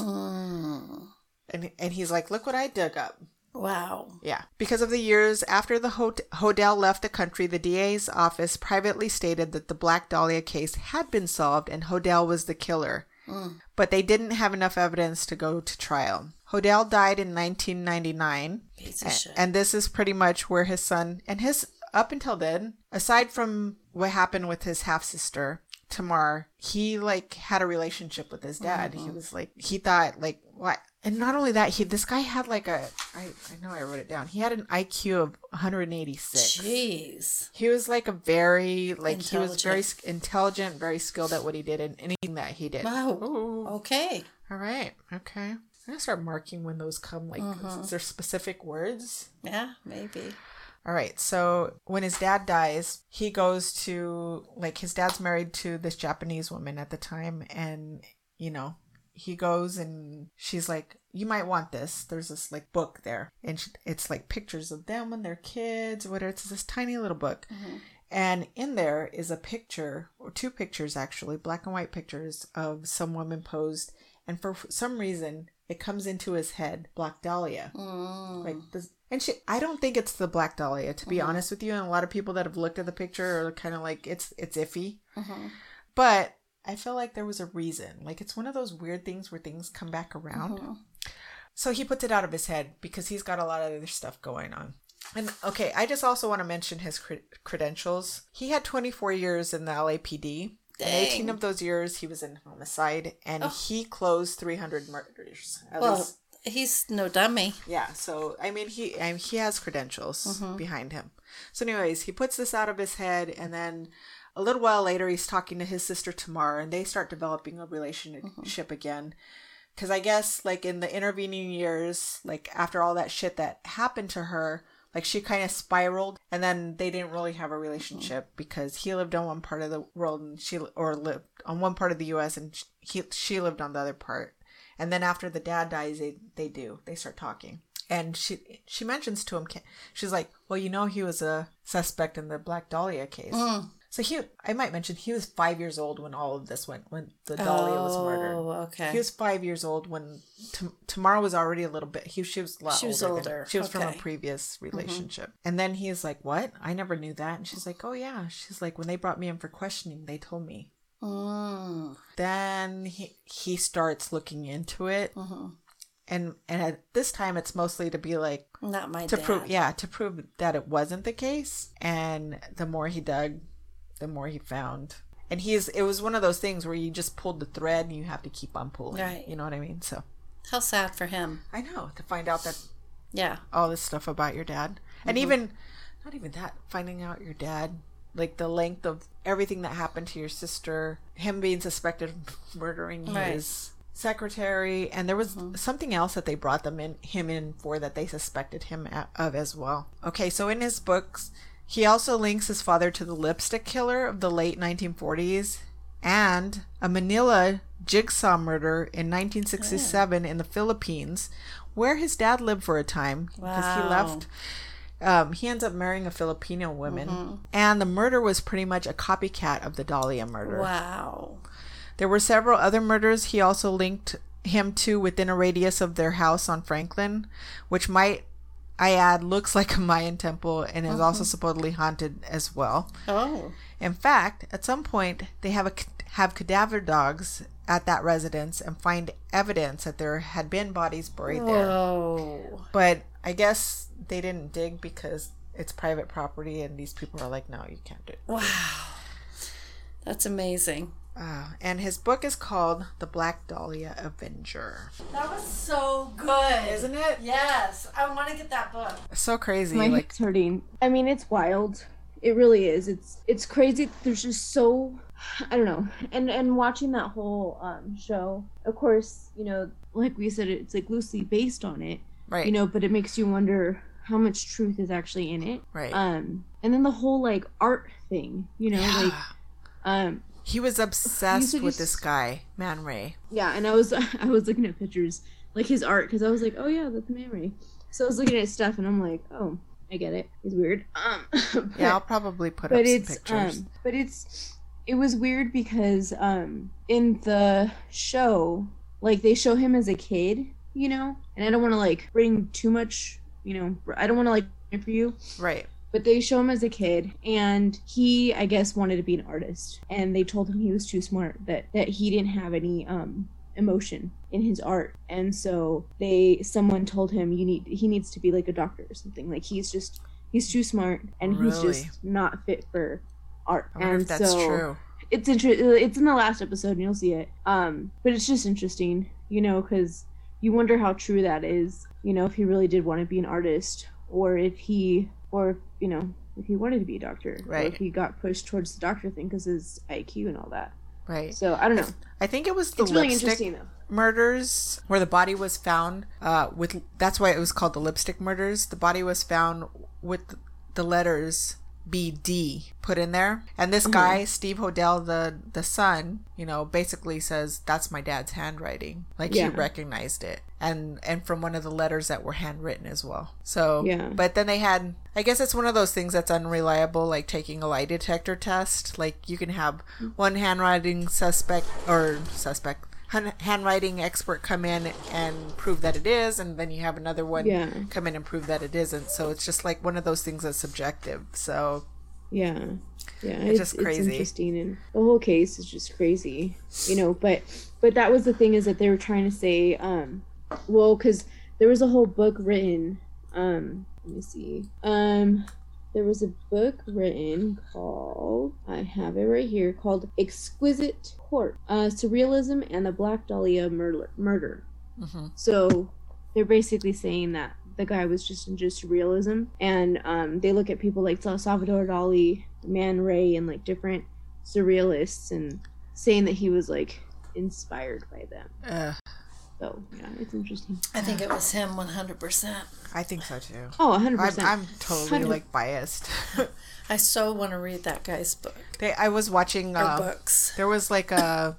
and and he's like, "Look what I dug up." Wow. Yeah. Because of the years after the Hod- Hodel left the country, the DA's office privately stated that the Black Dahlia case had been solved and Hodel was the killer. Mm. But they didn't have enough evidence to go to trial. Hodel died in 1999. Piece of a- shit. And this is pretty much where his son and his, up until then, aside from what happened with his half sister, Tamar, he like had a relationship with his dad. He mm-hmm. was like, he thought, like, what? And not only that, he this guy had like a, I, I know I wrote it down. He had an IQ of 186. Jeez. He was like a very, like, he was very Intelligent. very skilled at what he did and anything that he did. Wow. Ooh. Okay. All right. Okay. I'm gonna start marking when those come. Like, is mm-hmm. there specific words? Yeah, maybe. All right. So when his dad dies, he goes to like his dad's married to this Japanese woman at the time, and you know he goes and she's like, "You might want this." There's this like book there, and she, it's like pictures of them and their kids. Whatever. It's this tiny little book. Mm-hmm. And in there is a picture, or two pictures actually, black and white pictures of some woman posed. And for some reason, it comes into his head, Black Dahlia. Mm. Like this, and she, I don't think it's the Black Dahlia, to be mm-hmm. honest with you. And a lot of people that have looked at the picture are kind of like, it's it's iffy. Mm-hmm. But I feel like there was a reason. Like it's one of those weird things where things come back around. Uh-huh. So he puts it out of his head because he's got a lot of other stuff going on. And okay, I just also want to mention his cre- credentials. He had 24 years in the LAPD. In 18 of those years, he was in homicide, and he closed 300 murders. At Well, least, he's no dummy. yeah. So I mean, he I mean, he has credentials mm-hmm. behind him. So, anyways, he puts this out of his head, and then a little while later, he's talking to his sister Tamar, and they start developing a mm-hmm. relationship again. Because I guess, like in the intervening years, like after all that shit that happened to her, like she kind of spiraled, and then they didn't really have a mm-hmm. relationship because he lived on one part of the world, and she or lived on one part of the U.S. and he she lived on the other part. And then after the dad dies, they they do they start talking, and she she mentions to him, she's like, well, you know, he was a suspect in the Black Dahlia case. Mm. So he, I might mention, he was five years old when all of this went, when the Dahlia was murdered. Oh, okay. He was five years old when Tam- Tamara was already a little bit. He she was a lot She was older. older. She was from a Okay. Mm-hmm. previous relationship. And then he's like, "What? I never knew that." And she's like, "Oh yeah." She's like, "When they brought me in for questioning, they told me." Mm. Then he he starts looking into it, Mm-hmm. and and at this time, it's mostly to be like Not my to dad. prove yeah to prove that it wasn't the case. And the more he dug, the more he found. And he's it was one of those things where you just pulled the thread and you have to keep on pulling. Right. You know what I mean? So. How sad for him. I know to find out that Yeah. all this stuff about your dad, and mm-hmm. even not even that, finding out your dad, like the length of everything that happened to your sister, him being suspected of murdering Right. his secretary, and there was mm-hmm. something else that they brought them in him in for that they suspected him of as well. Okay, so in his books, he also links his father to the lipstick killer of the late 1940s and a Manila jigsaw murder in 1967 in the Philippines, where his dad lived for a time because he left. Um, he ends up marrying a Filipino woman, and the murder was pretty much a copycat of the Dahlia murder. Wow. There were several other murders he also linked him to within a radius of their house on Franklin, which might, I add, looks like a Mayan temple and is also uh-huh. supposedly haunted as well. Oh. In fact, at some point, they have a have cadaver dogs at that residence and find evidence that there had been bodies buried there. Whoa. But I guess they didn't dig because it's private property, and these people are like, "No, you can't do it." Wow. That's amazing. Uh, and his book is called The Black Dahlia Avenger. That was so good. Isn't it? Yes. I want to get that book. So crazy. My like, hips hurting. I mean, it's wild. It really is. It's it's crazy. There's just so I don't know. And and watching that whole um show, of course, you know, like we said, it's like loosely based on it. right. You know, but it makes you wonder how much truth is actually in it. right. Um, and then the whole like art thing. You know, like um, he was obsessed with this guy, Man Ray. yeah. And I was I was looking at pictures like his art because I was like, oh yeah, that's Man Ray. So I was looking at stuff and I'm like, oh, I get it. It's weird. Um, but- Yeah, I'll probably put but up some pictures. um but it's it was weird because um in the show like they show him as a kid you know and i don't want to like bring too much you know i don't want to like for you right. But they show him as a kid and he i guess wanted to be an artist. And they told him he was too smart that that he didn't have any um emotion in his art. And so they someone told him you need he needs to be like a doctor or something. Like he's just he's too smart and he's just not fit for art. And that's so true. it's interesting it's in the last episode and you'll see it. Um but it's just interesting you know because you wonder how true that is you know if he really did want to be an artist or if he or you know if he wanted to be a doctor or Right. if he got pushed towards the doctor thing because his iq and all that Right. so i don't know I think it was the it's really lipstick interesting though murders where the body was found uh with that's why it was called the lipstick murders. The body was found with the letters BD put in there. And this mm-hmm. guy, Steve Hodel, the the son, you know, basically says that's my dad's handwriting. Like Yeah. he recognized it. And and from one of the letters that were handwritten as well. So Yeah. but then they had I guess it's one of those things that's unreliable, like taking a lie detector test. Like you can have mm. one handwriting suspect or suspect handwriting expert come in and prove that it is, and then you have another one Yeah. come in and prove that it isn't. So it's just like one of those things that's subjective. So Yeah. Yeah, It's it's, just it's crazy. interesting and the whole case is just crazy. You know, but but that was the thing is that they were trying to say um well cuz there was a whole book written um let me see. Um there was a book written called I have it right here called Exquisite Corpse: uh Surrealism and the Black Dahlia Murder. Murder. mhm. So they're basically saying that the guy was just into surrealism, and um, they look at people like Salvador Dali, Man Ray, and like different surrealists, and saying that he was like inspired by them. uh, So yeah, it's interesting. I think it was him 100%. I think so too. Oh, 100 I'm, percent. I'm totally Hundred- like biased. I so want to read that guy's book they, I was watching. Uh, books. There was like a.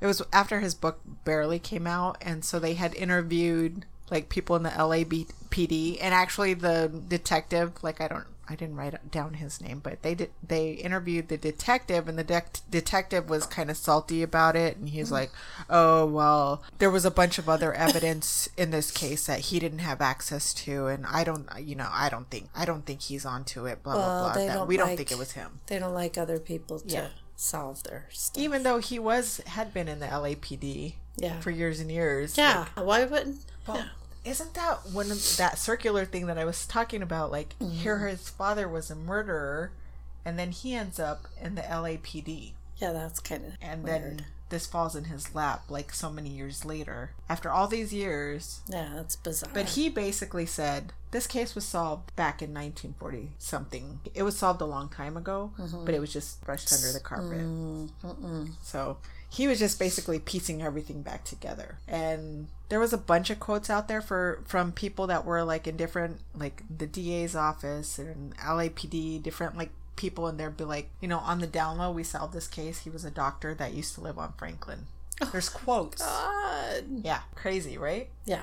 It was after his book barely came out, and so they had interviewed like people in the LAPD, and actually the detective, like I don't, I didn't write down his name, but they did. They interviewed the detective, and the dec detective was kind of salty about it, and he's like, "Oh well, there was a bunch of other evidence in this case that he didn't have access to, and I don't, you know, I don't think, I don't think he's onto it. Blah Well, blah blah. That don't we don't think it was him." They don't like other people to Yeah. solve their stuff. even though he was had been in the LAPD Yeah. for years and years. Yeah. Why wouldn't? Well, yeah. Isn't that one of that circular thing that I was talking about? Like here, Mm-hmm. his father was a murderer, and then he ends up in the LAPD, Yeah, that's kind of. and then this falls in his lap like so many years later. After all these years, Yeah, that's bizarre. but he basically said this case was solved back in 1940 something. It was solved a long time ago, Mm-hmm. but it was just brushed under the carpet. Mm, So he was just basically piecing everything back together. And there was a bunch of quotes out there for from people that were like in different like the DA's office and LAPD, different like people and they'd be like, you know, on the down low we solved this case. He was a doctor that used to live on Franklin. Oh, There's quotes. God. Yeah, crazy, right? Yeah,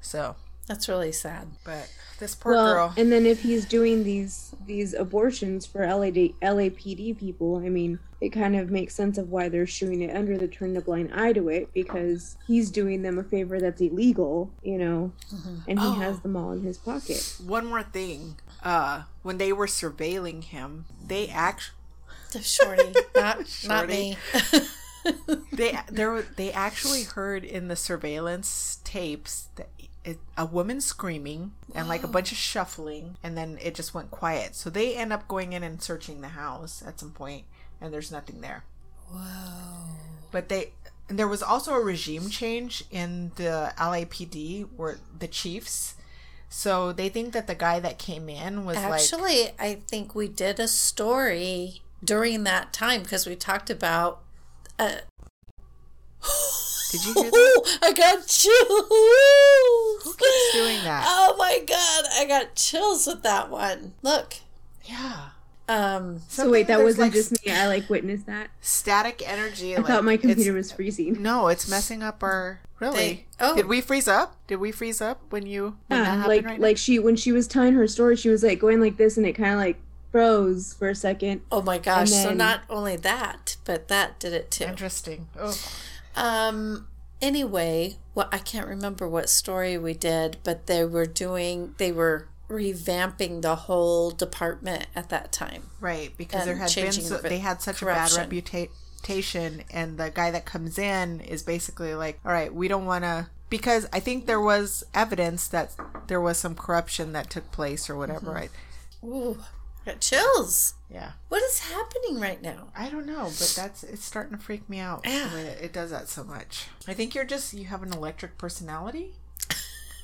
So, that's really sad. but this poor well, girl. and then if he's doing these these abortions for LAD, LAPD people, I mean, it kind of makes sense of why they're shooing it under the turn a blind eye to it because he's doing them a favor that's illegal, you know, and he Oh. has them all in his pocket. One more thing. Uh when they were surveilling him, they actually The shorty, not not Shorty. me. they there they actually heard in the surveillance tapes that it, a woman screaming and like a bunch of shuffling and then it just went quiet so they end up going in and searching the house at some point and there's nothing there Whoa. but they and there was also a regime change in the LAPD where the chiefs so they think that the guy that came in was like Actually, I think we did a story during that time because we talked about. Uh, did you hear that I got chills. who keeps doing that Oh my god, I got chills with that one. Look. yeah Um. So wait, that wasn't like, just me. I like witnessed that. static energy I thought my computer was freezing. No, it's messing up our. Really? They- oh. Did we freeze up? Did we freeze up when you when that Yeah, happened like right like she when she was telling her story, she was like going like this, and it kind of like froze for a second. oh my gosh, so not only that, but that did it too. Interesting. Oh, Um anyway, well I can't remember what story we did, but they were doing they were revamping the whole department at that time. right. Because there had been so, they had such a bad reputation, and the guy that comes in is basically like, all right, we don't want to. Because I think there was evidence that there was some corruption that took place or whatever. Mm-hmm. Right? Ooh, I got chills. Yeah. What is happening right now? I don't know, but that's it's starting to freak me out Yeah. the way it does that so much. I think you're just you have an electric personality,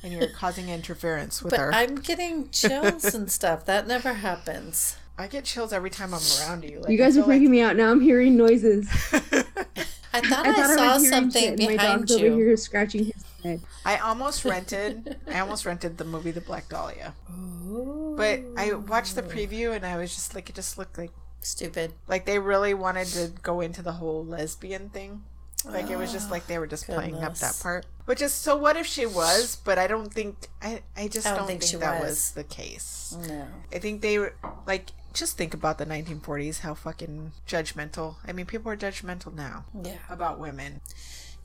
and you're causing interference with her. But our. I'm getting chills and stuff. That never happens. I get chills every time I'm around you. Like, You guys are feel freaking me out. Now I'm hearing noises. I thought I I, thought I, saw was hearing something shit, and my behind dog's over you. here scratching his head. I almost rented. I almost rented the movie The Black Dahlia, but I watched the oh. preview and I was just like, it just looked like Stupid. like they really wanted to go into the whole lesbian thing. Like it was just like they were just playing up that part. Which is so. What if she was? But I don't think. I I just I don't, don't think, think she that was. was the case. No. I think they were like just think about the 1940s. How fucking judgmental. I mean, people are judgmental now Yeah. about women.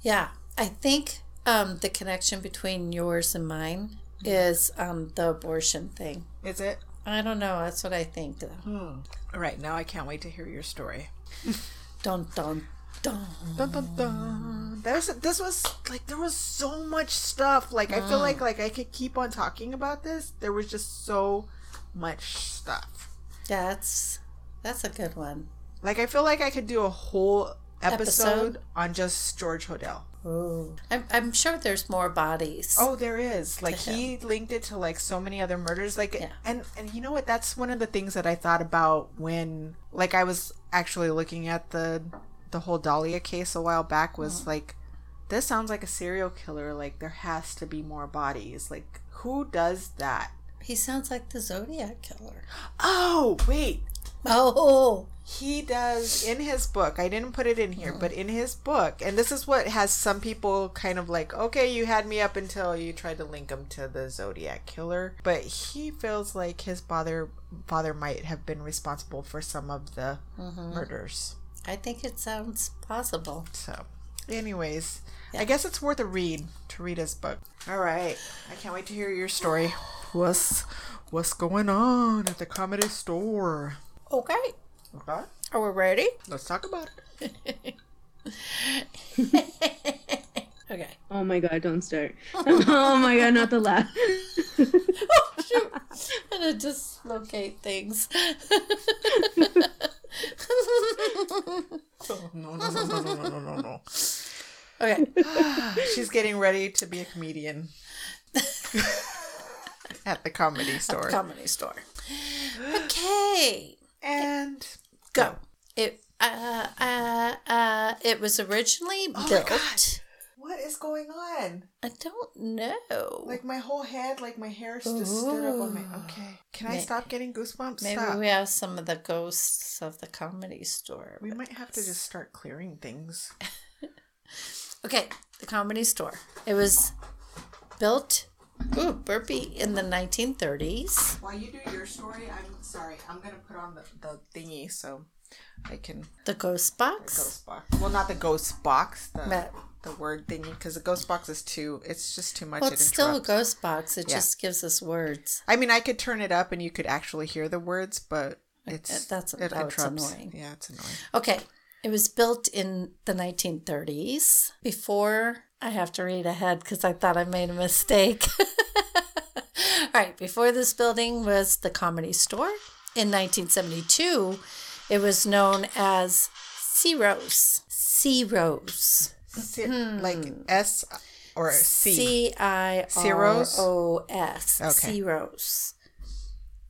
Yeah. I think um, the connection between yours and mine is um, the abortion thing. Is it? I don't know. That's what I think. Though. Hmm. All right. Now I can't wait to hear your story. Dun dun dun. Dun, dun, dun. There's this was like there was so much stuff. Like I feel like like I could keep on talking about this. There was just so much stuff. That's that's a good one. Like I feel like I could do a whole episode, Episode? on just George Hodel. Ooh. I'm, I'm sure there's more bodies. Oh, there is. Like he linked it to like so many other murders. Like Yeah. and and you know what? That's one of the things that I thought about when like I was actually looking at the the whole Dahlia case a while back was Mm-hmm. like this sounds like a serial killer. Like there has to be more bodies. Like who does that? He sounds like the Zodiac killer. Oh, wait. Oh. he does in his book i didn't put it in here but in his book and this is what has some people kind of like okay you had me up until you tried to link him to the zodiac killer but he feels like his father father might have been responsible for some of the mm-hmm. murders I think it sounds possible. so anyways i guess it's worth a read to read his book all right i can't wait to hear your story what's what's going on at the comedy store Okay. okay Are we ready? let's talk about it Okay. Oh my god, don't start. oh my god, not the laugh. Oh shoot. I'm gonna dislocate things. no no no no no no no no okay. She's getting ready to be a comedian at the comedy store. Comedy store. Okay. and Go. It uh uh uh it was originally Oh built. God. what is going on? I don't know. Like my whole head, like my hair just stood up on my. Okay, can I stop getting goosebumps? Maybe Stop. we have some of the ghosts of the comedy store. We might have to just start clearing things. Okay, the comedy store. It was built ooh, burpee in the 1930s. While you do your story, I'm sorry. I'm gonna put on the, the thingy so I can The ghost box. ghost box. Well, not the ghost box. The But- the word thingy because the ghost box is too. It's just too much. Well, it it's still a ghost box. It Yeah. just gives us words. I mean, I could turn it up and you could actually hear the words, but it's that's- it oh, it's annoying. Yeah, it's annoying. Okay, it was built in the 1930s. Before, I have to read ahead because I thought I made a mistake. All right, before this building was the Comedy Store. In 1972, it was known as Ciro's. Ciro's. Si- Like hmm. S or C. C I R? O S. Okay. Ciro's.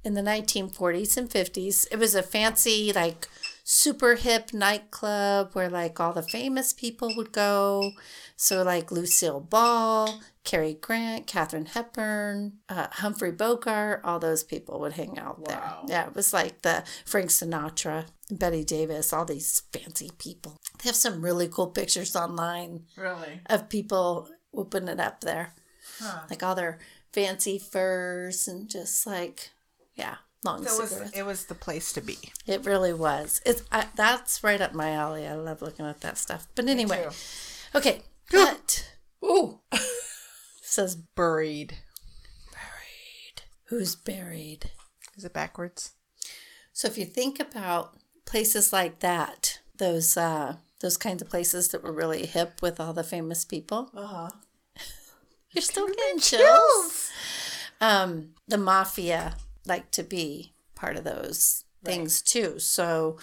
In the 1940s and 50s, it was a fancy, like, super hip nightclub where, like, all the famous people would go. So, like, Lucille Ball, Cary Grant, Katharine Hepburn, uh, Humphrey Bogart, all those people would hang out Wow. there. Yeah, it was like the Frank Sinatra, Bette Davis, all these fancy people. They have some really cool pictures online Really? of people whooping it up there. Huh. Like all their fancy furs and just like, yeah, long So it was, it was the place to be. It really was. It's I, that's right up my alley. I love looking at that stuff. But anyway, okay. But ooh, says Buried. buried. Who's buried? Is it backwards? So if you think about places like that, those uh, those kinds of places that were really hip with all the famous people, Uh huh. you're still getting chills. um, the mafia like to be part of those things too. So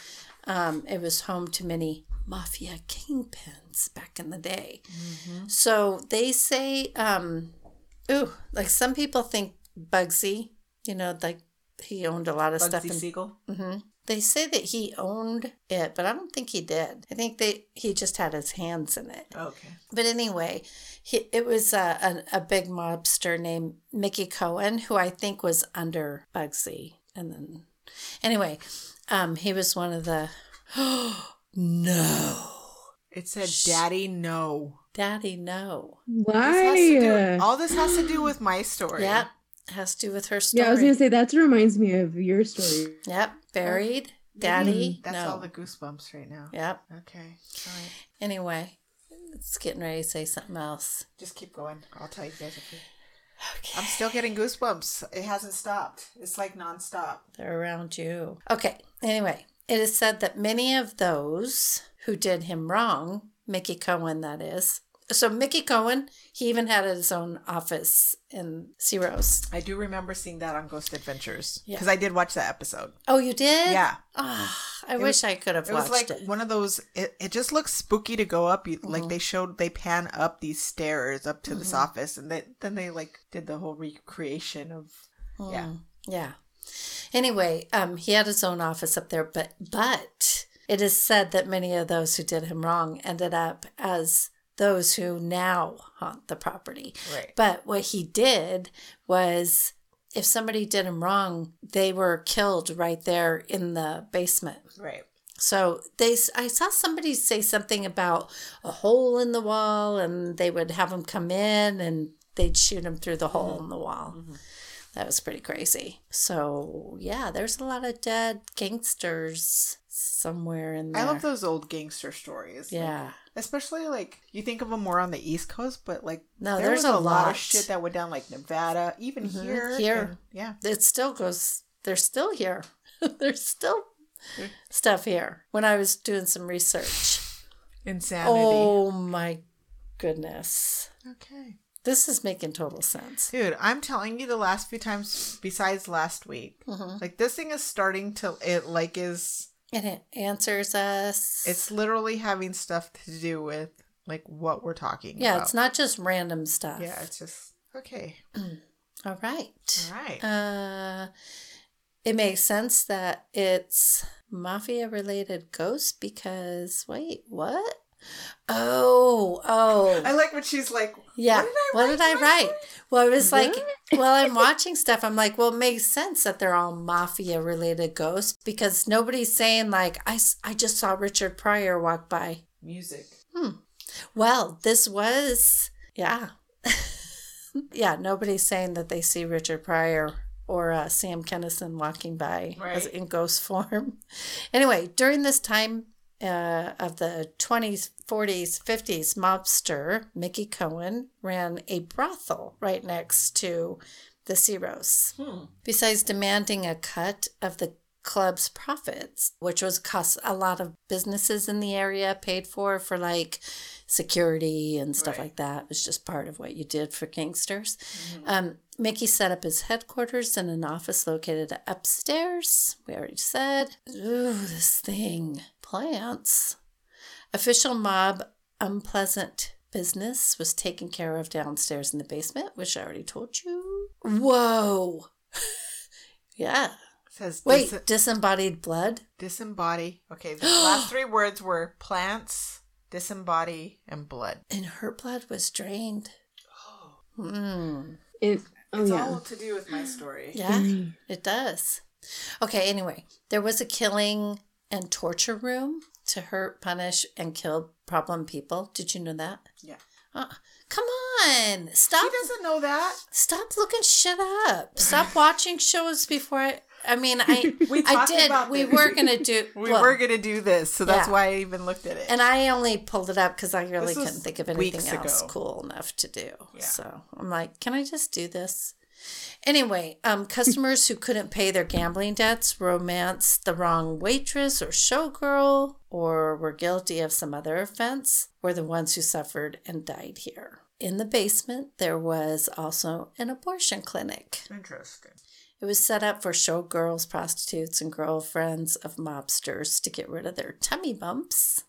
um, it was home to many mafia kingpins back in the day. So they say, um, ooh, like some people think Bugsy, you know, like he owned a lot of stuff. Bugsy Siegel. hmm They say that he owned it, but I don't think he did. I think they he just had his hands in it. Okay. But anyway, he, it was a, a, a big mobster named Mickey Cohen, who I think was under Bugsy. And then, anyway, um, he was one of the. no. It said, "Daddy, no." Daddy, no. This has to do- Why? all this has to do with my story. Yep. Has to do with her story. Yeah, I was gonna say that reminds me of your story. Yep. Buried. Oh, Daddy. That's no. all the goosebumps right now. Yep. Okay. All right. Anyway, it's getting ready to say something else. Just keep going. I'll tell you guys. Okay. I'm still getting goosebumps. It hasn't stopped. It's like nonstop. They're around you. Okay. Anyway, it is said that many of those who did him wrong, Mickey Cohen, that is. So Mickey Cohen, he even had his own office in Ciro's. I do remember seeing that on Ghost Adventures Yeah. because I did watch that episode. Oh, you did? Yeah. Ah, I It wish was- I could have It was watched like it. one of those. It, it just looks spooky to go up. You, Mm-hmm. Like they showed, they pan up these stairs up to this office, and they, then they like did the whole recreation of. Yeah. Mm, yeah. Anyway, um, he had his own office up there, but but it is said that many of those who did him wrong ended up as those who now haunt the property. Right. But what he did was if somebody did him wrong, they were killed right there in the basement. Right. So they, I saw somebody say something about a hole in the wall, and they would have them come in and they'd shoot them through the hole mm-hmm. in the wall. Mm-hmm. That was pretty crazy. So yeah, there's a lot of dead gangsters somewhere in there. I love those old gangster stories. like, Yeah. Especially like you think of them more on the East Coast, but like No, there there's a a lot lot. Mm-hmm. of shit that went down like Nevada, even here. Here. and- yeah. it still goes they're still here there's still stuff here when i was doing some research Insanity. oh my goodness Okay. this is making total sense Dude, I'm telling you the last few times besides last week, Mm-hmm. like this thing is starting to it like is and it answers us it's literally having stuff to do with like what we're talking yeah about. Yeah, it's not just random stuff Yeah, it's just okay. all right All right. uh it makes sense that it's mafia related ghosts because wait what oh oh I like when she's like, Yeah. What did I write? write? Well, I was like, while I'm watching stuff, I'm like, well, it makes sense that they're all mafia related ghosts because nobody's saying, like, I just saw Richard Pryor walk by. music. Hmm. Well, this was, yeah. yeah, nobody's saying that they see Richard Pryor or uh, Sam Kinison walking by as in ghost form. Anyway, during this time uh, of the 20s, 40s, 50s, mobster Mickey Cohen ran a brothel right next to the Ciros. Besides demanding a cut of the club's profits, which was cost a lot of businesses in the area paid for for like security and stuff Right. like that. It was just part of what you did for gangsters. Um, Mickey set up his headquarters in an office located upstairs. We already said. Ooh, this thing. Plants. Official mob unpleasant business was taken care of downstairs in the basement, which I already told you. Whoa. yeah. It says Wait, dis- disembodied blood? disembody. Okay, the last three words were plants, disembody, and blood. And her blood was drained. Hmm. It, oh It's yeah. all to do with my story. Yeah, Very. it does. Okay, anyway, there was a killing and torture room to hurt, punish, and kill problem people. Did you know that? Yeah. Uh, come on, stop. He doesn't know that. Stop looking shit up. Stop watching shows before I. I mean, I We I talked did. We this. were gonna do. We well, were gonna do this, so that's Yeah. why I even looked at it. And I only pulled it up because I really couldn't think of anything else ago. cool enough to do. Yeah. So I'm like, can I just do this? Anyway, um, customers who couldn't pay their gambling debts, romanced the wrong waitress or showgirl, or were guilty of some other offense, were the ones who suffered and died here. In the basement, there was also an abortion clinic. Interesting. It was set up for showgirls, prostitutes, and girlfriends of mobsters to get rid of their tummy bumps.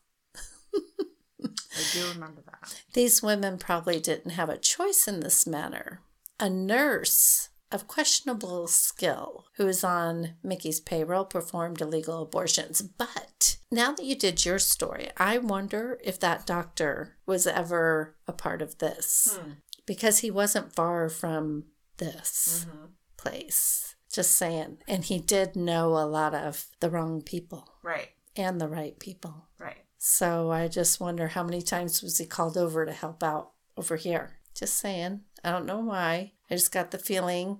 I do remember that. These women probably didn't have a choice in this matter. A nurse of questionable skill who is on Mickey's payroll performed illegal abortions. But now that you did your story, I wonder if that doctor was ever a part of this hmm. because he wasn't far from this mm-hmm. place. Just saying. And he did know a lot of the wrong people Right. and the right people. Right. So I just wonder how many times was he called over to help out over here. Just saying. I don't know why. I just got the feeling,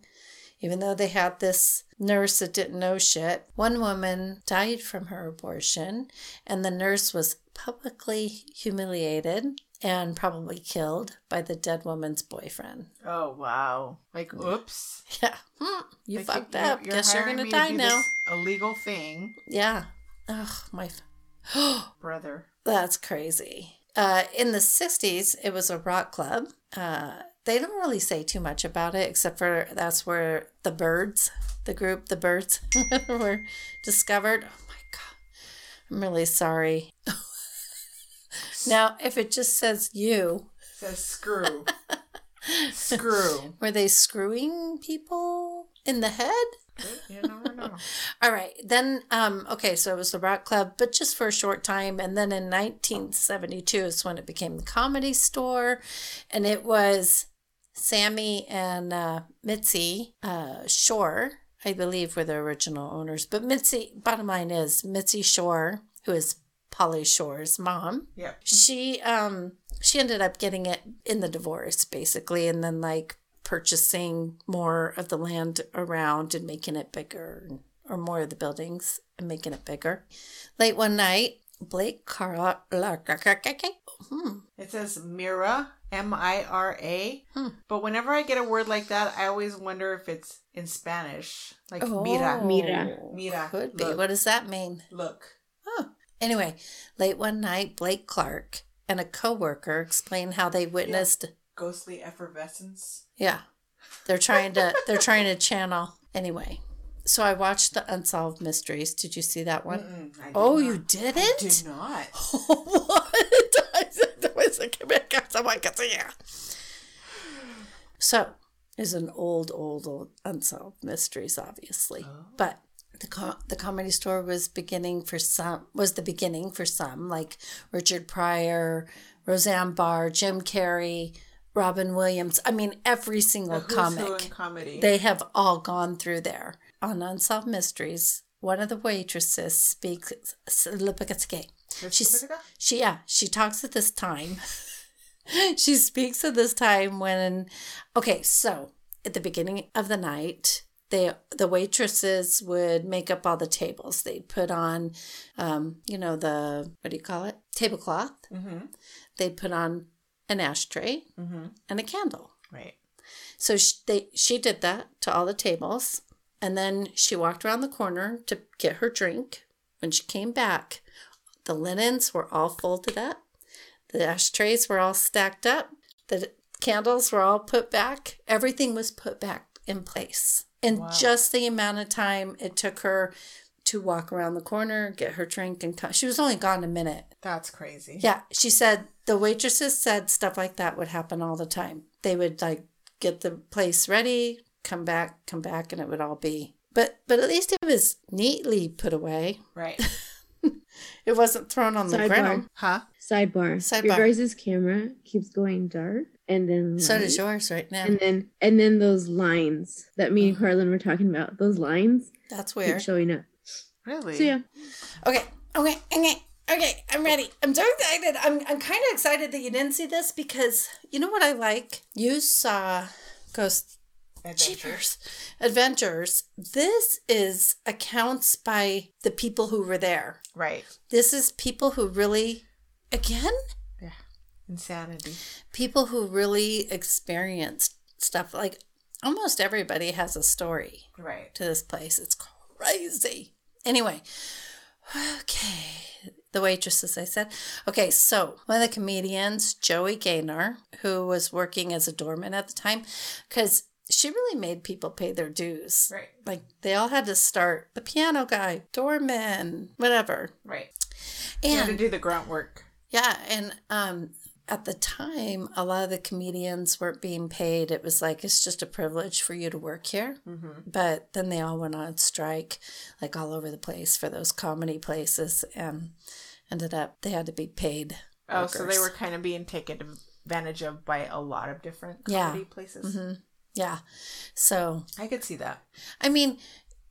even though they had this nurse that didn't know shit, one woman died from her abortion, and the nurse was publicly humiliated and probably killed by the dead woman's boyfriend. Oh wow. Like oops. Yeah. Hmm, you Like, fucked you're- up. you're Guess you're gonna to die now. illegal thing, Yeah. Ugh, my. brother. That's crazy. Uh, in the 60s, it was a rock club. Uh, they don't really say too much about it, except for that's where the Byrds, the group, the Byrds, were discovered. Oh my God. I'm really sorry. now, if it just says you, says screw. screw. were they screwing people in the head? You never know. All right. Then, um, okay, so it was the rock club, but just for a short time. And then in 1972 is when it became the comedy store. And it was Sammy and uh, Mitzi uh, Shore, I believe, were the original owners. But Mitzi, bottom line is, Mitzi Shore, who is Pauly Shore's mom, Yep. she um she ended up getting it in the divorce basically and then like purchasing more of the land around and making it bigger or more of the buildings and making it bigger late one night blake carla hmm. It says Mira, M I R A. Hmm. But whenever I get a word like that, I always wonder if it's in Spanish. Like Oh, mira. Mira. Mira, could be look. what does that mean Look. Oh. Anyway, late one night, Blake Clark and a coworker explained how they witnessed Ghostly effervescence. Yeah. They're trying to they're trying to channel anyway. So I watched the Unsolved Mysteries. Did you see that one? I Oh, not. you didn't? did not. what? I said there was a Quebec someone could see it. So is an old, old, old unsolved mysteries, obviously. But the co- the comedy store was beginning for some was the beginning for some, like Richard Pryor, Roseanne Barr, Jim Carrey, Robin Williams. I mean, every single comic. comedy. They have all gone through there. On Unsolved Mysteries, one of the waitresses speaks. She's, she, yeah, she talks at this time. she speaks at this time when, okay, so at the beginning of the night, they the waitresses would make up all the tables. They'd put on, um, you know, the what do you call it? Tablecloth. mm-hmm. They'd put on an ashtray Mm-hmm. and a candle. Right. So she, they, she did that to all the tables. And then she walked around the corner to get her drink. When she came back, the linens were all folded up, the ashtrays were all stacked up, the candles were all put back. Everything was put back in place. In Wow. just the amount of time it took her to walk around the corner, get her drink, and come. She was only gone a minute. That's crazy. Yeah, she said the waitresses said stuff like that would happen all the time. They would like get the place ready, come back, come back, and it would all be. But but at least it was neatly put away. Right. It wasn't thrown on the Sidebar. ground. Huh? Sidebar. Sidebar. Your guys' camera keeps going dark, and then So does yours right now. And then and then those lines that me and mm. Carlin were talking about. Those lines That's keep weird. showing up. Really? So yeah, Okay, okay, okay, okay. I'm ready. I'm so excited. I'm I'm kind of excited that you didn't see this because you know what I like. You saw Ghost Adventure. Jeepers Adventures. This is accounts by the people who were there. Right. This is people who really, again, Yeah. Insanity. people who really experienced stuff. Like almost everybody has a story Right. to this place. It's crazy. Anyway, okay. The waitress, as I said. Okay, so one of the comedians, Joey Gaynor, who was working as a doorman at the time, because she really made people pay their dues. Right. Like they all had to start the piano guy, doorman, whatever. Right. You had to And do the grunt work. yeah, and um, at the time, a lot of the comedians weren't being paid. It was like, it's just a privilege for you to work here. Mm-hmm. But then they all went on strike, like all over the place for those comedy places, and ended up they had to be paid. Oh, so they were kind of being taken advantage of by a lot of different Yeah. comedy places. Yeah. So, I could see that. I mean,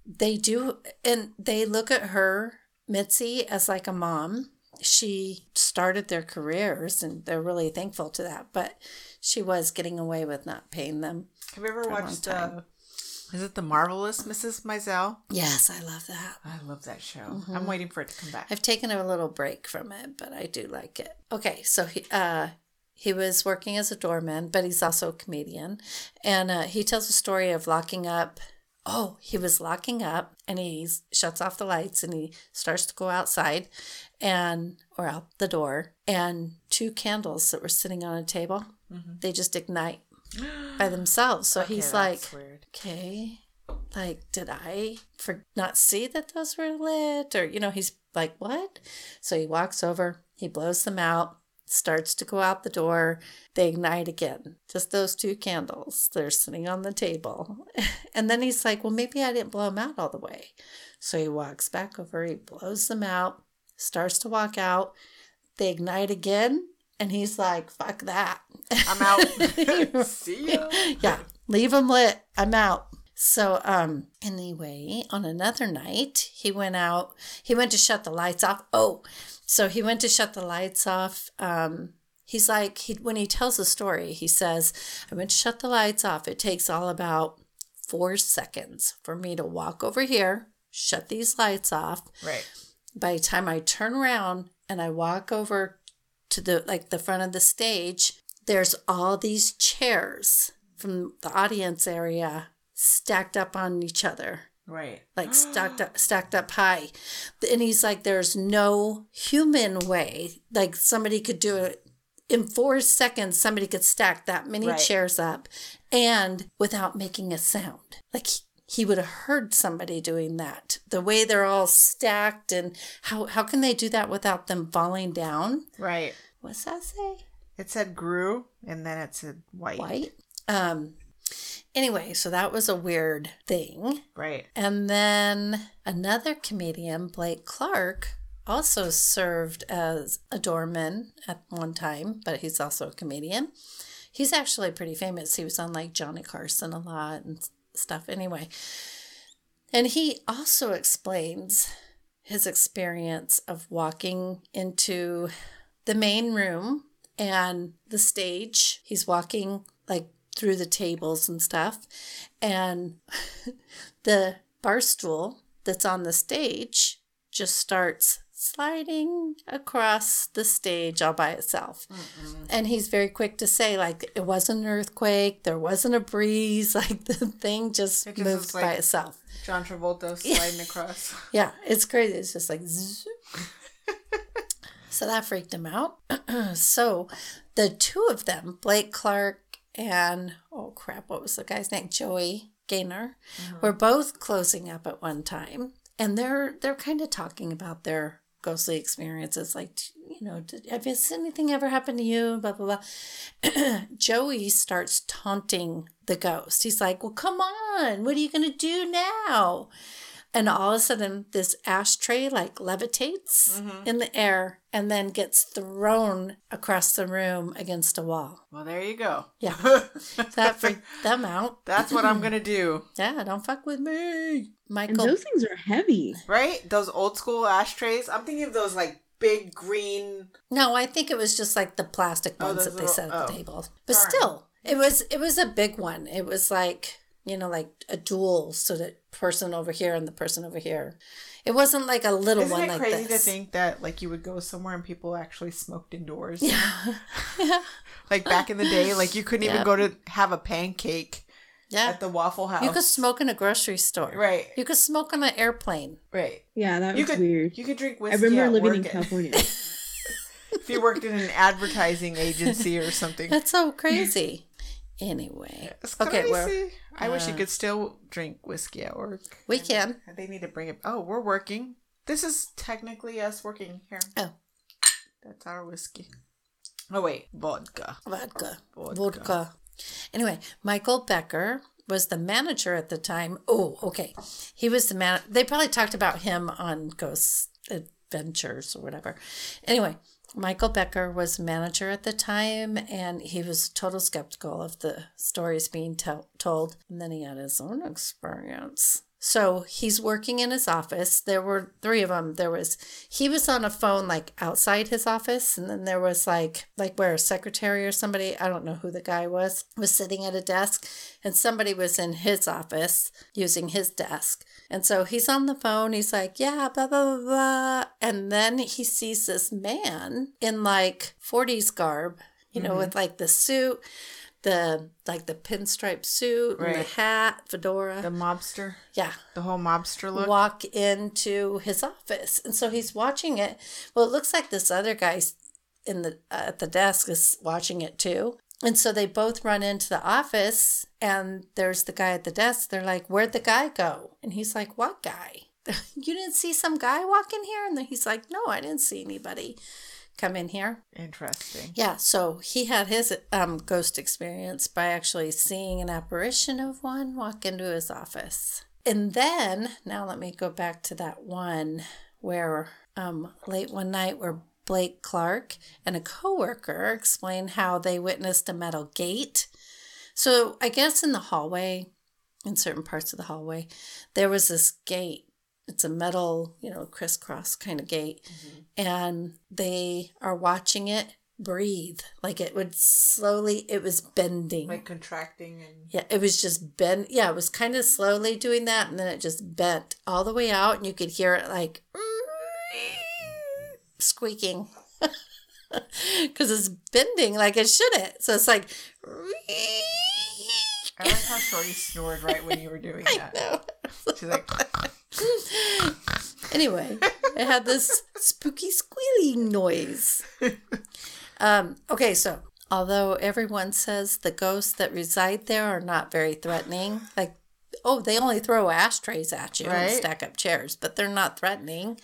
they do, and they look at her, Mitzi, as like a mom. She started their careers and they're really thankful to that, but she was getting away with not paying them. Have you ever watched? Uh, is it the marvelous Mrs. Maisel? Yes, I love that. I love that show. Mm-hmm. I'm waiting for it to come back. I've taken a little break from it, but I do like it. Okay, so he uh he was working as a doorman, but he's also a comedian, and uh, he tells a story of locking up. Oh, he was locking up, and he shuts off the lights, and he starts to go outside, and or out the door, and two candles that were sitting on a table, they just ignite by themselves. So Okay, he's like, weird. okay like did i for not see that those were lit or you know he's like what so he walks over he blows them out starts to go out the door they ignite again just those two candles they're sitting on the table and then he's like well maybe i didn't blow them out all the way so he walks back over he blows them out starts to walk out they ignite again and he's like fuck that I'm out. see ya. yeah, leave them lit. I'm out. So, um, anyway, on another night, he went out. He went to shut the lights off. Oh, so he went to shut the lights off. Um, he's like, he when he tells the story, he says, "I went to shut the lights off. It takes all about four seconds for me to walk over here, shut these lights off. Right. By the time I turn around and I walk over to the like the front of the stage, there's all these chairs from the audience area stacked up on each other. Right. like stacked up stacked up high. And he's like there's no human way. Like somebody could do it. In four seconds somebody could stack that many Right. chairs up and without making a sound. Like he, he would have heard somebody doing that. The way they're all stacked and how how can they do that without them falling down? Right. what's that say? It said grew and then it said white. white? Um anyway so that was a weird thing Right. And then another comedian, Blake Clark, also served as a doorman at one time, but he's also a comedian. He's actually pretty famous. He was on like Johnny Carson a lot and stuff. Anyway, and he also explains his experience of walking into the main room and the stage. He's walking like through the tables and stuff. And the bar stool that's on the stage just starts sliding across the stage all by itself. And he's very quick to say, like, it wasn't an earthquake, there wasn't a breeze, like, the thing just, just moved is by itself. John Travolta sliding across. Yeah, it's crazy. It's just like, so that freaked him out. so the two of them, Blake Clark and oh crap, what was the guy's name? Joey Gaynor, uh-huh. were both closing up at one time, and they're they're kind of talking about their ghostly experiences, like you know, did, have you seen anything ever happened to you? Blah blah blah. Joey starts taunting the ghost. He's like, "Well, come on, what are you gonna do now?" And all of a sudden, this ashtray like levitates mm-hmm. in the air and then gets thrown across the room against a wall. Well, there you go. Yeah. that freaked them out. That's what I'm gonna do. Yeah, don't fuck with me. Michael. And Michael. those things are heavy. Right? Those old school ashtrays. I'm thinking of those like big green. no, I think it was just like the plastic Oh, ones those that they little- set at the oh. table. But Darn. still, it was it was a big one. It was like you know, like a duel, so that person over here and the person over here. It wasn't like a little Isn't one it like crazy this. to think that like you would go somewhere and people actually smoked indoors? Yeah. yeah. Like back in the day, like you couldn't even go to have a pancake Yeah. at the Waffle House. You could smoke in a grocery store. Right. You could smoke on an airplane. Right. Yeah, that was You could weird. you could drink whiskey. I remember at living in California. if you worked in an advertising agency or something. That's so crazy. Anyway. It's Okay, well, I wish you uh, could still drink whiskey at work. we can. They need to bring it. Oh, we're working. This is technically us working here. Oh. That's our whiskey. Oh wait, vodka. Vodka. Vodka. Vodka. Anyway, Michael Becker was the manager at the time. Oh, okay. He was the man. They probably talked about him on Ghost Adventures or whatever. Anyway, Michael Becker was manager at the time and he was total skeptical of the stories being told. And then he had his own experience. So he's working in his office. There were three of them. There was he was on a phone like outside his office, and then there was like like where a secretary or somebody I don't know who the guy was was sitting at a desk, and somebody was in his office using his desk. And so he's on the phone. He's like, yeah, blah blah blah, blah. and then he sees this man in like 40s garb, you know, mm-hmm. with like the suit. The like the pinstripe suit and the Right. hat, fedora. The mobster. yeah. The whole mobster look. walk into his office. And so he's watching it. Well it looks like this other guy's in the uh, at the desk is watching it too. And so they both run into the office and there's the guy at the desk. They're like where'd the guy go? And he's like what guy? You didn't see some guy walk in here? And then he's like no i didn't see anybody come in here Interesting. yeah, so he had his um, ghost experience by actually seeing an apparition of one walk into his office. And then, now let me go back to that one where um, late one night where Blake Clark and a coworker explained how they witnessed a metal gate. So I guess in the hallway, in certain parts of the hallway, there was this gate. It's a metal, you know, crisscross kind of gate. Mm-hmm. And they are watching it breathe. Like it would slowly, it was bending. Like contracting and Yeah, it was just bend. Yeah, it was kind of slowly doing that, and then it just bent all the way out, and you could hear it like squeaking because it's bending like it shouldn't. So it's like, I like how Shorty snored right when you were doing that. She's like, Anyway, it had this spooky squealing noise. Um, okay, so although everyone says the ghosts that reside there are not very threatening, like, oh, they only throw ashtrays at you and stack up chairs, but they're not threatening.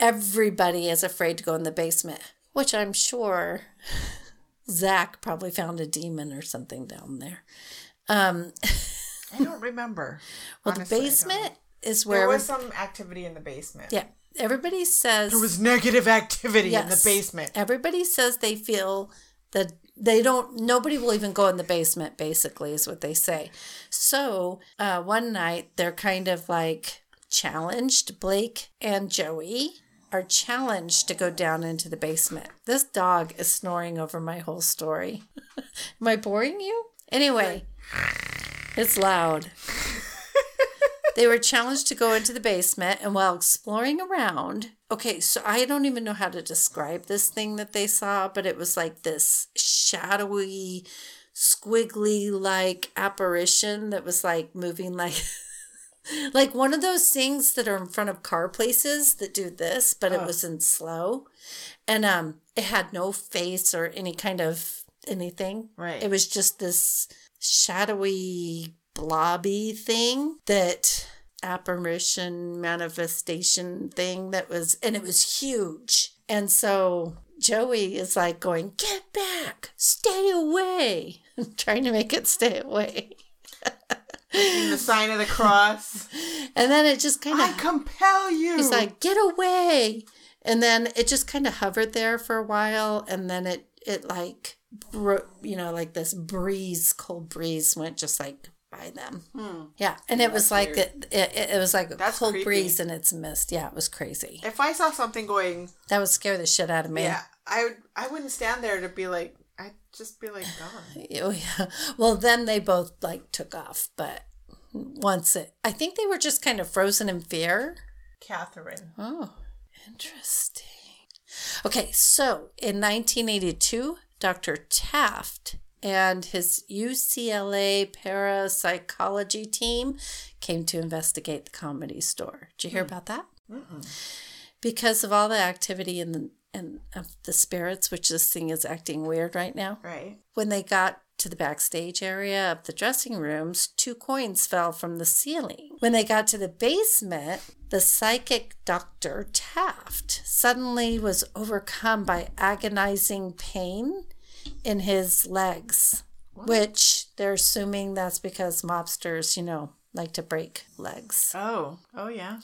Everybody is afraid to go in the basement, which I'm sure Zak probably found a demon or something down there. Um, I don't remember. well, Honestly, the basement is where There was some activity in the basement. yeah, everybody says There was negative activity in the basement. Everybody says they feel that they don't, nobody will even go in the basement, basically, is what they say. So uh, one night they're kind of like challenged. Blake and Joey are challenged to go down into the basement. This dog is snoring over my whole story. Am I boring you? Anyway, it's loud. They were challenged to go into the basement, and while exploring around, okay, so I don't even know how to describe this thing that they saw, but it was like this shadowy, squiggly like apparition that was like moving like. Like one of those things that are in front of car places that do this, but it Oh. was in slow. And um it had no face or any kind of anything. Right. It was just this shadowy, blobby thing that apparition manifestation thing that was, and it was huge. And so Joey is like going, Get back, stay away, trying to make it stay away. The sign of the cross. And then it just kind of I compel you. he's like, Get away. And then it just kind of hovered there for a while. And then it, it like, bro- you know, like this breeze, cold breeze went just like by them. Hmm. Yeah, and it was like it, it, it was like a That's cold creepy. breeze and it's mist. Yeah, it was crazy. if I saw something going, That would scare the shit out of me. yeah, I would. I wouldn't stand there to be like. I'd just be like, gone. Oh, yeah. Well, then they both like took off, but once it, I think they were just kind of frozen in fear. Catherine. Oh, interesting. Okay, so in 1982, Dr. Taff and his UCLA parapsychology team came to investigate the comedy store. Did you hear hmm. about that? Because of all the activity in the and of the spirits, which this thing is acting weird right now. Right. When they got to the backstage area of the dressing rooms, two coins fell from the ceiling. When they got to the basement, the psychic Dr. Taff suddenly was overcome by agonizing pain in his legs, which they're assuming that's because mobsters, you know, like to break legs. Oh, oh yeah.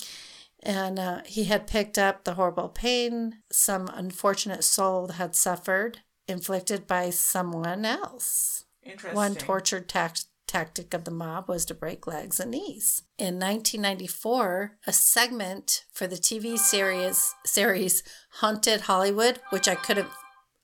And uh, he had picked up the horrible pain some unfortunate soul had suffered, inflicted by someone else. Interesting. One tortured tac- tactic of the mob was to break legs and knees. In 1994, a segment for the TV series series Haunted Hollywood, which I couldn't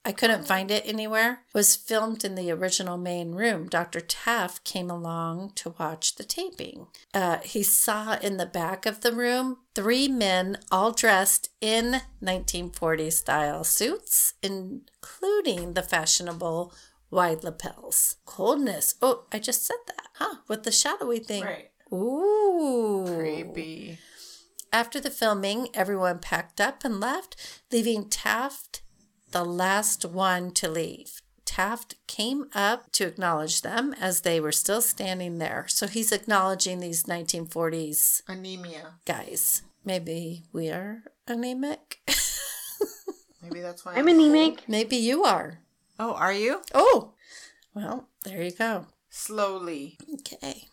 I couldn't find it anywhere, was filmed in the original main room. Dr. Taff came along to watch the taping. Uh, he saw in the back of the room three men all dressed in 1940s style suits, including the fashionable wide lapels. Coldness. Oh, I just said that. Huh, with the shadowy thing. Right. Ooh. Creepy. After the filming, everyone packed up and left, leaving Taff the last one to leave. Taff came up to acknowledge them as they were still standing there. So he's acknowledging these 1940s Anemia. guys. Maybe we are anemic. Maybe that's why I'm anemic. Maybe you are. Oh, are you? Oh, well, there you go. Slowly. Okay.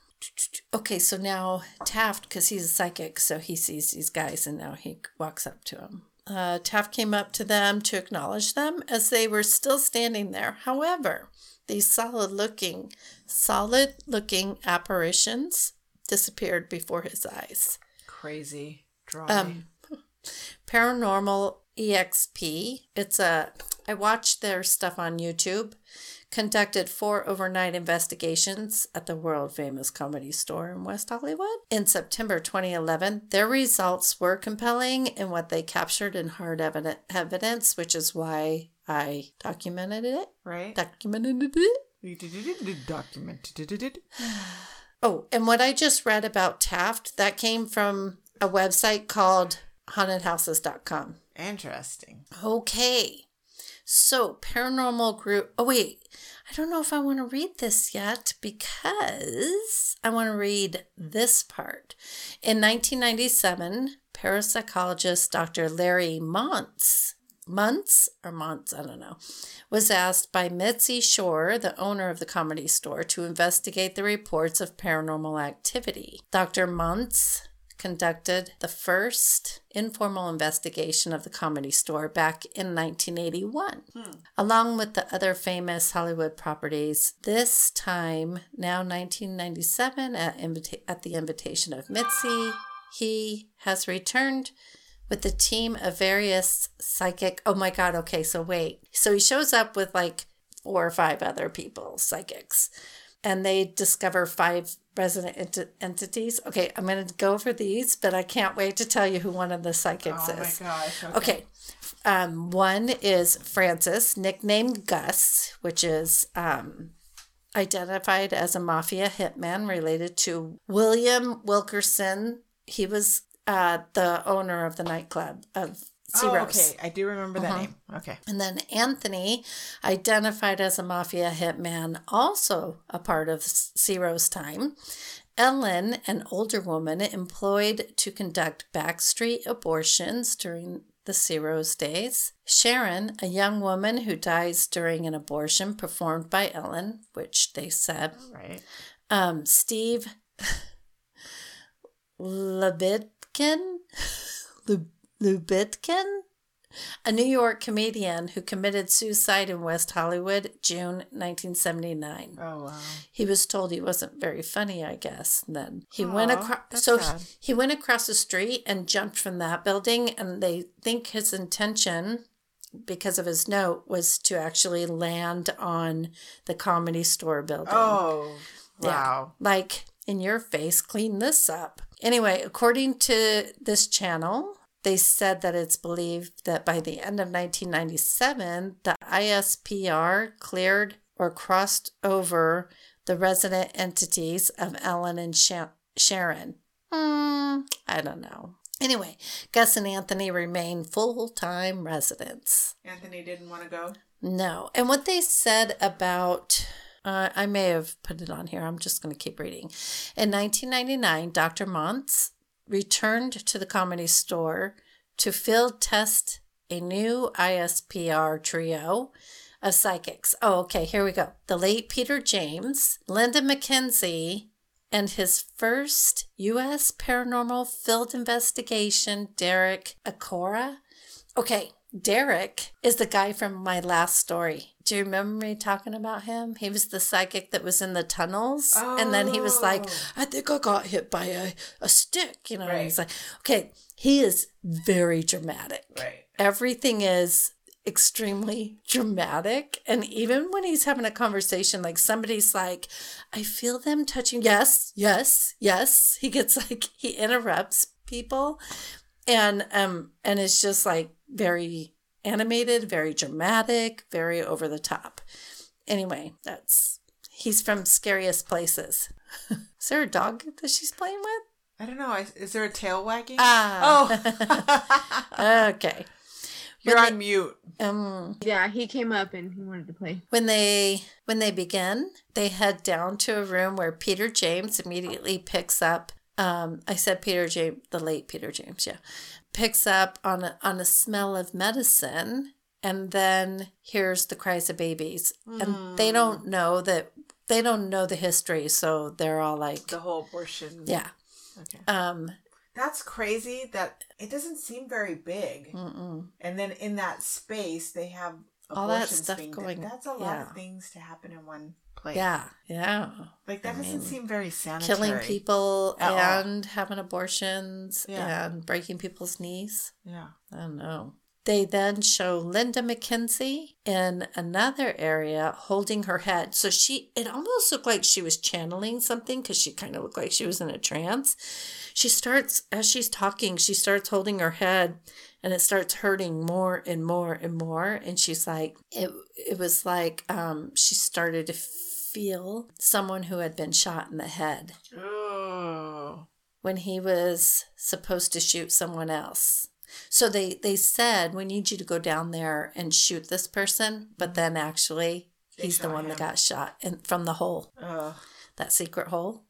Okay, so now Taff, because he's a psychic, so he sees these guys and now he walks up to them. Uh, Taff came up to them to acknowledge them as they were still standing there. However, these solid looking, solid looking apparitions disappeared before his eyes. Crazy. Dry. Um, Paranormal EXP. It's a I watched their stuff on YouTube. Conducted four overnight investigations at the world famous comedy store in West Hollywood. In September 2011, their results were compelling in what they captured in hard evidence, which is why I documented it. right? Documented it. Documented. it. Oh, and what I just read about Taff, that came from a website called hauntedhouses.com. Interesting. Okay. So, paranormal group. Oh, wait. I don't know if I want to read this yet because I want to read this part. In 1997, parapsychologist Dr. Larry Montz, Muntz or Montz, I don't know, was asked by Mitzi Shore, the owner of the comedy store, to investigate the reports of paranormal activity. Dr. Muntz conducted the first informal investigation of the comedy store back in 1981. Hmm. Along with the other famous Hollywood properties, this time, now 1997, at, invita- at the invitation of Mitzi, he has returned with a team of various psychic. Oh my God, okay, so wait. So he shows up with like four or five other people, psychics, and they discover five resident ent- entities. Okay, I'm going to go over these, but I can't wait to tell you who one of the psychics is. Oh my is. gosh. Okay. Um, one is Francis, nicknamed Gus, which is um, identified as a mafia hitman related to William Wilkerson. He was uh, the owner of the nightclub of Oh, Ciro's. okay. I do remember that Uh-huh. name. Okay. And then Anthony, identified as a mafia hitman, also a part of Ciro's time. Ellen, an older woman employed to conduct backstreet abortions during the Ciro's days. Sharon, a young woman who dies during an abortion performed by Ellen, which they said. Right. Um, Steve Lubetkin, Lub- Lubetkin, a New York comedian who committed suicide in West Hollywood, June 1979. Oh wow. He was told he wasn't very funny, I guess. And then he went across. So sad. he went across the street and jumped from that building, and they think his intention, because of his note, was to actually land on the comedy store building. Oh Yeah. wow. Like, in your face, clean this up. Anyway, according to this channel, they said that it's believed that by the end of 1997, the ISPR cleared or crossed over the resident entities of Ellen and Sha- Sharon. Hmm, I don't know. Anyway, Gus and Anthony remain full time residents. Anthony didn't want to go. No. And what they said about Uh, I may have put it on here. I'm just going to keep reading. In 1999, Dr. Montz returned to the comedy store to field test a new ISPR trio of psychics. Oh, okay, here we go. The late Peter James, Linda McKenzie, and his first U.S. paranormal field investigation, Derek Acorah. Okay, Derek is the guy from my last story. Do you remember me talking about him? He was the psychic that was in the tunnels. And then he was like, Oh. I think I got hit by a, a stick, you know. Right. he's like, okay, he is very dramatic. Right. Everything is extremely dramatic. And even when he's having a conversation, like somebody's like, I feel them touching. Yes, yes, yes. He gets like, he interrupts people and um and it's just like very animated very dramatic very over the top anyway that's he's from scariest places is there a dog that she's playing with I don't know. Is there a tail wagging? ah oh, okay you're When on mute. um Yeah, he came up and he wanted to play. when they when they begin they head down to a room where peter james immediately picks up um i said peter james the late peter james yeah picks up on a, on a smell of medicine and then hears the cries of babies and they don't know that they don't know the history so they're all like The whole abortion. yeah Okay. um That's crazy that it doesn't seem very big. mm-mm. And then in that space, they have All that stuff going- That's a lot yeah. of things to happen in one place. yeah yeah Like that I doesn't mean, seem very sanitary. killing people At all. and having abortions Yeah. and breaking people's knees Yeah. I don't know. They then show Linda McKenzie in another area holding her head. So she, it almost looked like she was channeling something because she kind of looked like she was in a trance. She starts, as she's talking, she starts holding her head and it starts hurting more and more and more. And she's like, it, it was like um, she started to feel someone who had been shot in the head Oh. when he was supposed to shoot someone else. So they they said we need you to go down there and shoot this person, but then actually They he's the one him. that got shot and from the hole, Ugh. that secret hole.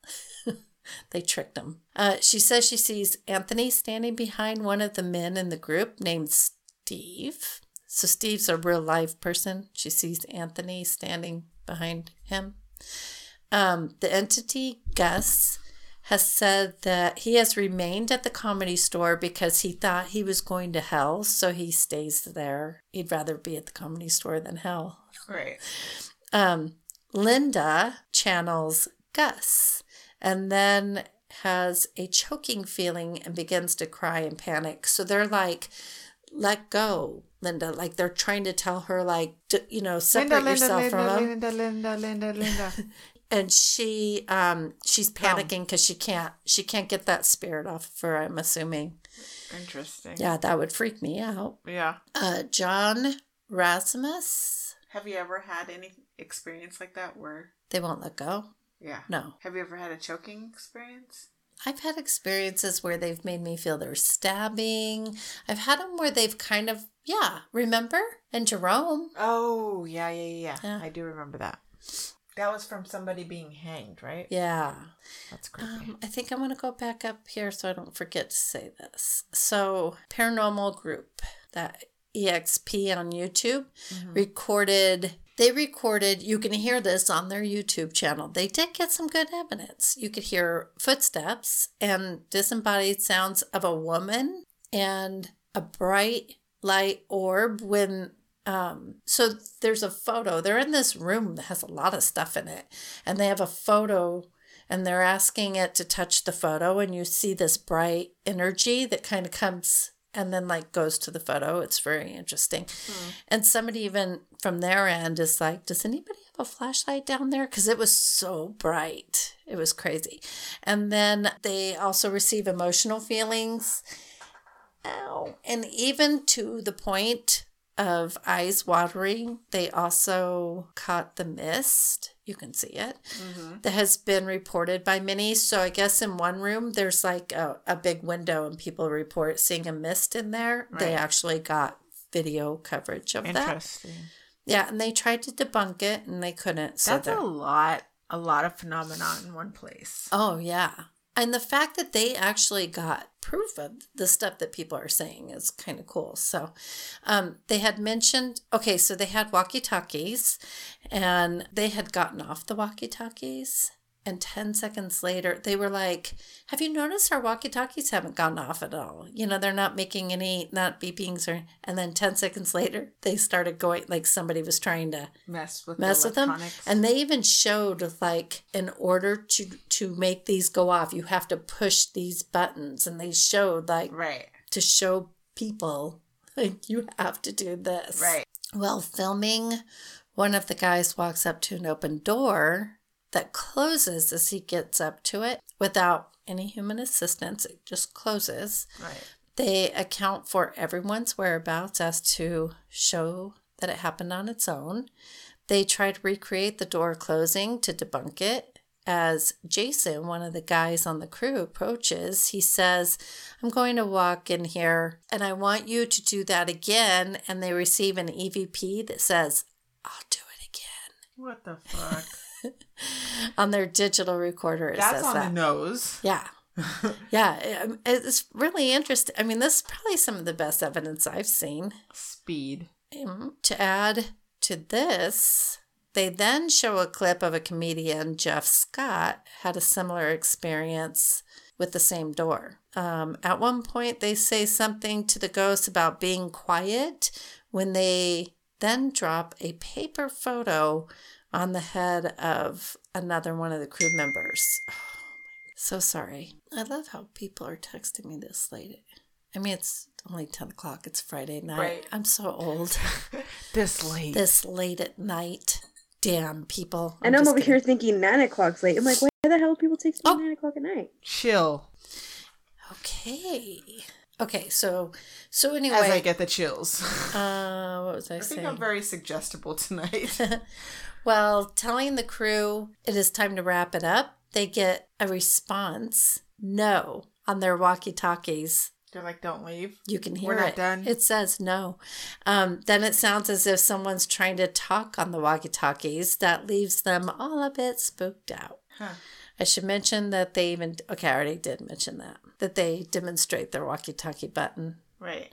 they tricked him. Uh, she says she sees Anthony standing behind one of the men in the group named Steve. So Steve's a real live person. She sees Anthony standing behind him. Um, the entity Gus has said that he has remained at the comedy store because he thought he was going to hell, so he stays there. He'd rather be at the comedy store than hell. Right. Um, Linda channels Gus and then has a choking feeling and begins to cry and panic. So they're like, let go, Linda. Like they're trying to tell her, like, you know, separate yourself Linda, from him Linda, Linda, Linda, Linda. and she um she's panicking because she can't she can't get that spirit off of her i'm assuming Interesting. yeah that would freak me out Yeah. uh john rasmus Have you ever had any experience like that where, they won't let go yeah. no Have you ever had a choking experience? i've had experiences where they've made me feel they're stabbing i've had them where they've kind of yeah remember and jerome Oh, yeah, yeah, yeah, yeah. Yeah. I do remember that. That was from somebody being hanged, right? yeah That's creepy. Um, I think I'm going to go back up here so I don't forget to say this. So, Paranormal Group, that EXP on YouTube, recorded. They recorded, you can hear this on their YouTube channel. They did get some good evidence. You could hear footsteps and disembodied sounds of a woman and a bright light orb when um so there's a photo they're in this room that has a lot of stuff in it and they have a photo and they're asking it to touch the photo and you see this bright energy that kind of comes and then like goes to the photo. It's very interesting. And somebody even from their end is like does anybody have a flashlight down there? Because it was so bright. It was crazy. And then they also receive emotional feelings. Ow. And even to the point of eyes watering they also caught the mist you can see it mm-hmm. that has been reported by many. So I guess in one room there's like a, a big window and people report seeing a mist in there. They actually got video coverage of that. Interesting. Yeah, and they tried to debunk it and they couldn't. So That's a lot, a lot of phenomena in one place. Oh, yeah. And the fact that they actually got proof of the stuff that people are saying is kind of cool. So, um, they had mentioned, okay, so they had walkie talkies and they had gotten off the walkie talkies. And 10 seconds later, they were like, Have you noticed our walkie talkies haven't gone off at all? You know, they're not making any, not beepings or, and then 10 seconds later, they started going like somebody was trying to Mess with mess the with them. and they even showed like in order to to make these go off you have to push these buttons. And they showed like right, to show people like you have to do this. Right. well filming one of the guys walks up to an open door that closes as he gets up to it without any human assistance it just closes Right. they account for everyone's whereabouts as to show that it happened on its own. They try to recreate the door closing to debunk it. As Jason, one of the guys on the crew, approaches, he says, I'm going to walk in here and I want you to do that again. And they receive an EVP that says, I'll do it again. What the fuck? On their digital recorder, it That's says on that. the nose. Yeah. yeah. um, It's really interesting. I mean, this is probably some of the best evidence I've seen. Speed. Um, to add to this, they then show a clip of a comedian, Jeff Scott, had a similar experience with the same door. Um, at one point, they say something to the ghost about being quiet when they then drop a paper photo on the head of another one of the crew members. so sorry. I love how people are texting me this late. I mean, it's only 10 o'clock. It's Friday night. Right. I'm so old. This late. this late at night. Damn people. I'm And I'm over kidding. here thinking nine o'clock's late. I'm like, why the hell do people text me Oh. nine o'clock at night? Chill. Okay. Okay, so so anyway, As I get the chills. uh, what was I, saying? I think? I'm very suggestible tonight. well, telling the crew it is time to wrap it up, they get a response no on their walkie-talkies. They're like, don't leave. You can hear We're not it. done. It says no. Um, then it sounds as if someone's trying to talk on the walkie-talkies. That leaves them all a bit spooked out. Huh. I should mention that they even okay, I already did mention that that they demonstrate their walkie-talkie button. Right.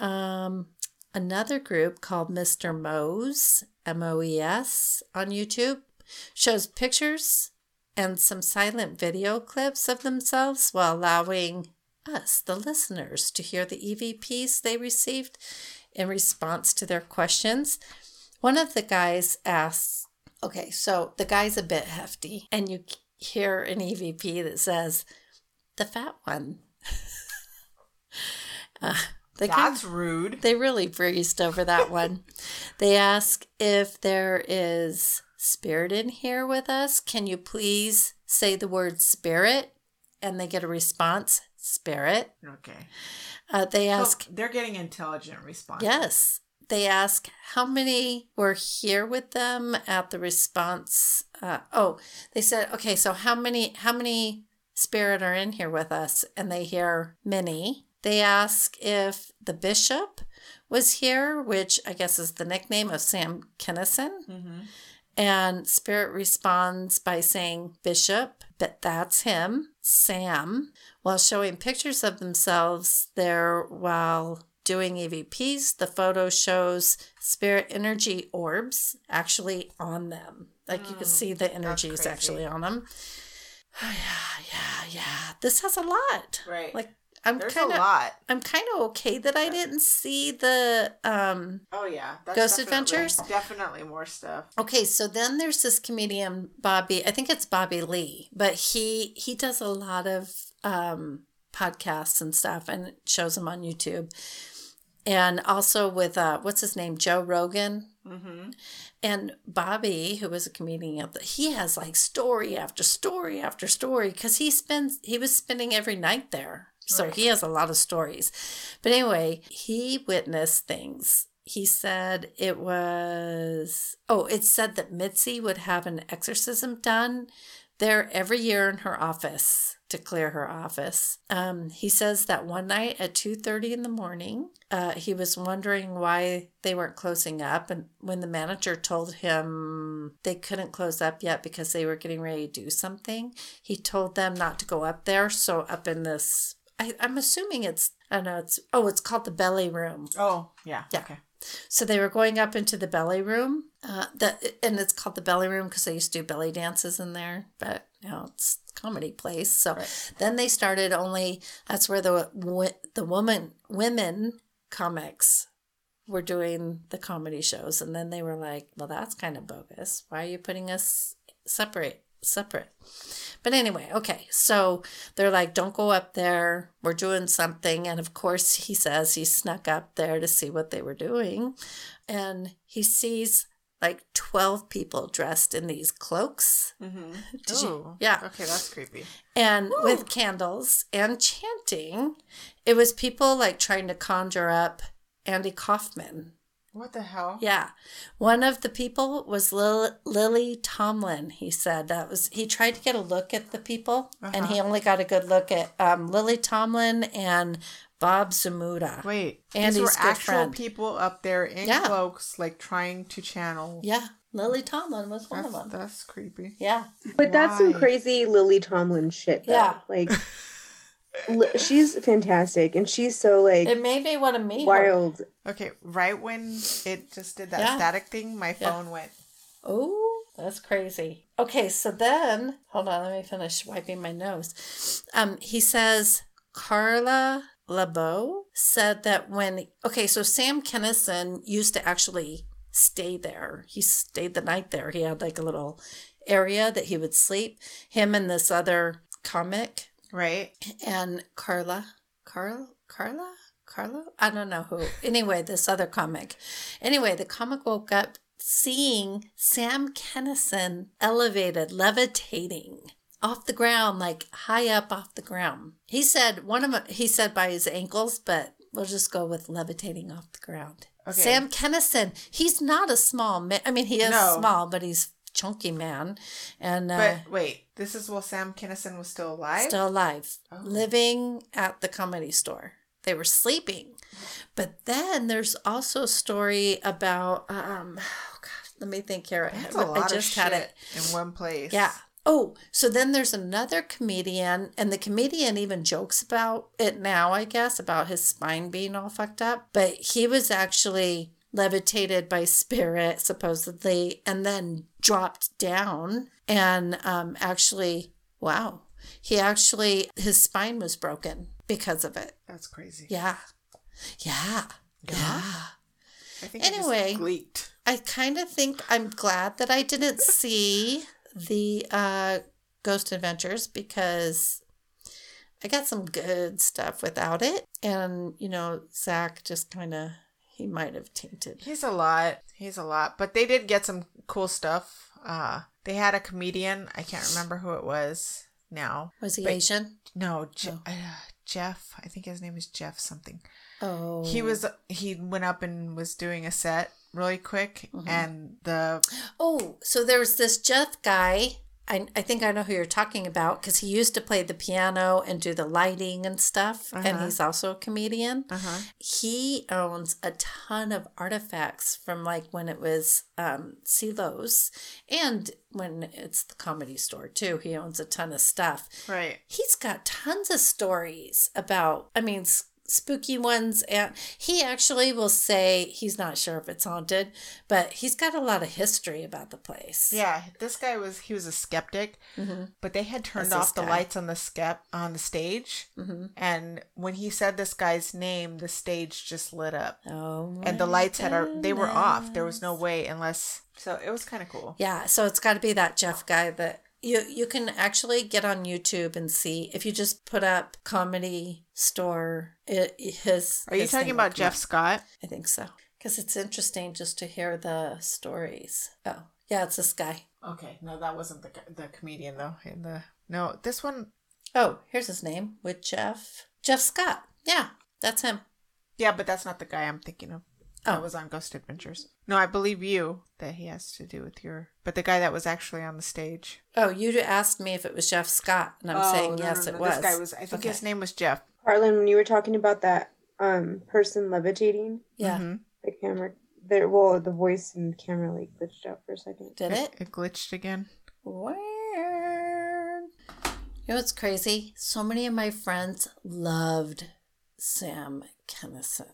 Um, another group called Mr. Moes M O E S on YouTube shows pictures and some silent video clips of themselves while allowing us, the listeners, to hear the EVPs they received in response to their questions. One of the guys asks, okay, so the guy's a bit hefty, and you hear an EVP that says, the fat one. uh, That's rude. they really breezed over that one. they ask if there is spirit in here with us. Can you please say the word spirit? And they get a response, spirit. Okay. Uh, they So ask, they're getting intelligent responses. yes. They ask how many were here with them at the response. Uh, oh, they said, okay, so how many, how many spirit are in here with us? And they hear many. They ask if the bishop was here, which I guess is the nickname of Sam Kinison. Mm-hmm. And Spirit responds by saying, Bishop, but that's him, Sam, while showing pictures of themselves there while doing EVPs. The photo shows spirit energy orbs actually on them. Like you can see the energy is actually on them. yeah, yeah, yeah. This has a lot. Right. Like I'm There's kind a of lot. I'm kind of okay that I didn't see the um Oh yeah. That's Ghost definitely- Adventures? Definitely more stuff. Okay, so then there's this comedian Bobby. I think it's Bobby Lee, but he he does a lot of um, podcasts and stuff, and shows them on YouTube, and also with uh, what's his name, Joe Rogan. Mm-hmm. And Bobby, who was a comedian, he has like story after story after story because he spends he was spending every night there, so Right. he has a lot of stories. But anyway, he witnessed things. He said it was oh, it said that Mitzi would have an exorcism done there every year in her office. To clear her office. Um, he says that one night at 2.30 in the morning, uh, he was wondering why they weren't closing up. And when the manager told him they couldn't close up yet because they were getting ready to do something, he told them not to go up there. So up in this, I, I'm assuming it's, I don't know, it's, oh, it's called the belly room. Oh, yeah. Yeah. Okay. So they were going up into the belly room. Uh, that and it's called the belly room because they used to do belly dances in there. But now it's comedy place. So Right. then they started only. That's where the the woman women comics were doing the comedy shows, and then they were like, "Well, that's kind of bogus. Why are you putting us separate?" Separate. But anyway, okay. So they're like, don't go up there. We're doing something. And of course, he says he snuck up there to see what they were doing. And he sees like 12 people dressed in these cloaks. Mm-hmm. Did you- Oh, yeah. Okay, that's creepy. And with candles and chanting, it was people like trying to conjure up Andy Kaufman. What the hell? Yeah. One of the people was Lil- Lily Tomlin, he said. That was he tried to get a look at the people and he only got a good look at um, Lily Tomlin and Bob Zmuda. Wait, Andy's these were actual friend. people up there in Yeah. cloaks, like trying to channel. Yeah. Lily Tomlin was one That's, of them. that's creepy. Yeah. But that's some crazy Lily Tomlin shit. Though. Yeah. Like, she's fantastic, and she's so like It made me want to meet her. wild. Okay, right when it just did that Yeah. static thing, my Yeah. phone went. Oh, that's crazy. Okay, so then hold on, let me finish wiping my nose. Um, he says Carla LaBove said that when okay, so Sam Kinison used to actually stay there. He stayed the night there. He had like a little area that he would sleep. Him and this other comic Right? and Carla, Carl, Carla, Carlo? I don't know who. Anyway, this other comic. Anyway, the comic woke up seeing Sam Kinison elevated, levitating off the ground, like high up off the ground. He said one of 'em- he said by his ankles, but we'll just go with levitating off the ground. Okay. Sam Kinison, he's not a small man. I mean, he is No. small, but he's chunky man, and uh, But wait, this is while Sam Kinison was still alive? still alive, Oh. living at the comedy store. They were sleeping. But then there's also a story about um oh god, let me think here. That's I a lot just of had shit it. in one place. Yeah. Oh, so then there's another comedian, and the comedian even jokes about it now, I guess, about his spine being all fucked up. But he was actually levitated by spirit, supposedly, and then dropped down. And um, actually, wow, he actually, his spine was broken because of it. That's crazy. Yeah. Yeah. Yeah. I think Anyway. leaked. I kind of think I'm glad that I didn't see the uh, Ghost Adventures because I got some good stuff without it. And, you know, Zak just kind of, he might have tainted. He's a lot. He's a lot. But they did get some cool stuff. Uh they had a comedian. I can't remember who it was now. Was he But- Asian? No, Je- Oh. uh, Jeff. I think his name is Jeff something. Oh. He was he went up and was doing a set really quick Mm-hmm. and the Oh, so there was this Jeff guy. I, I think I know who you're talking about because he used to play the piano and do the lighting and stuff. And Uh-huh. he's also a comedian. uh-huh. he owns a ton of artifacts from like when it was um Ciro's and when it's the comedy store too. He owns a ton of stuff. Right. He's got tons of stories about I mean spooky ones and he actually will say he's not sure if it's haunted, but he's got a lot of history about the place. Yeah, this guy was he was a skeptic, but they had turned That's off the guy. lights on the skep on the stage, Mhm. and when he said this guy's name, the stage just lit up, Oh, and the lights had a, they were off. There was no way unless so it was kind of cool. Yeah, so it's got to be that Jeff guy that you you can actually get on YouTube and see if you just put up comedy store. It, his Are you his talking about Jeff up. Scott? I think so because it's interesting just to hear the stories. Oh, yeah, it's this guy. Okay, no, that wasn't the the comedian though. In the no, this one, Oh, here's his name with Jeff. Jeff Scott. Yeah, that's him. yeah, but that's not the guy I'm thinking of. That was on Ghost Adventures. No, I believe you that he has to do with your. But the guy that was actually on the stage. Oh, you asked me if it was Jeff Scott, and I'm saying Oh, no, yes, no, it was. This guy was. I think Okay. his name was Jeff. Harlan, when you were talking about that um person levitating, Yeah. Mhm. the camera there well the voice and camera like glitched out for a second. Did it? It glitched again. Weird. You know what's crazy? So many of my friends loved Sam Kinison.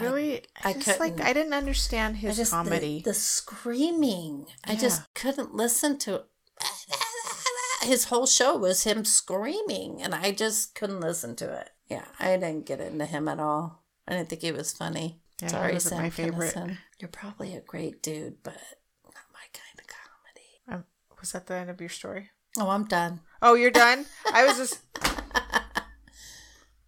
Really, I, I just like couldn't- I didn't understand his just comedy. The, screaming. I just couldn't listen to his whole show was him screaming and I just couldn't listen to it. Yeah, I didn't get into him at all. I didn't think he was funny. Yeah, Sorry, Sam my favorite. Kinison. You're probably a great dude, but not my kind of comedy. um, was that the end of your story? Oh, I'm done. Oh, you're done. I was just.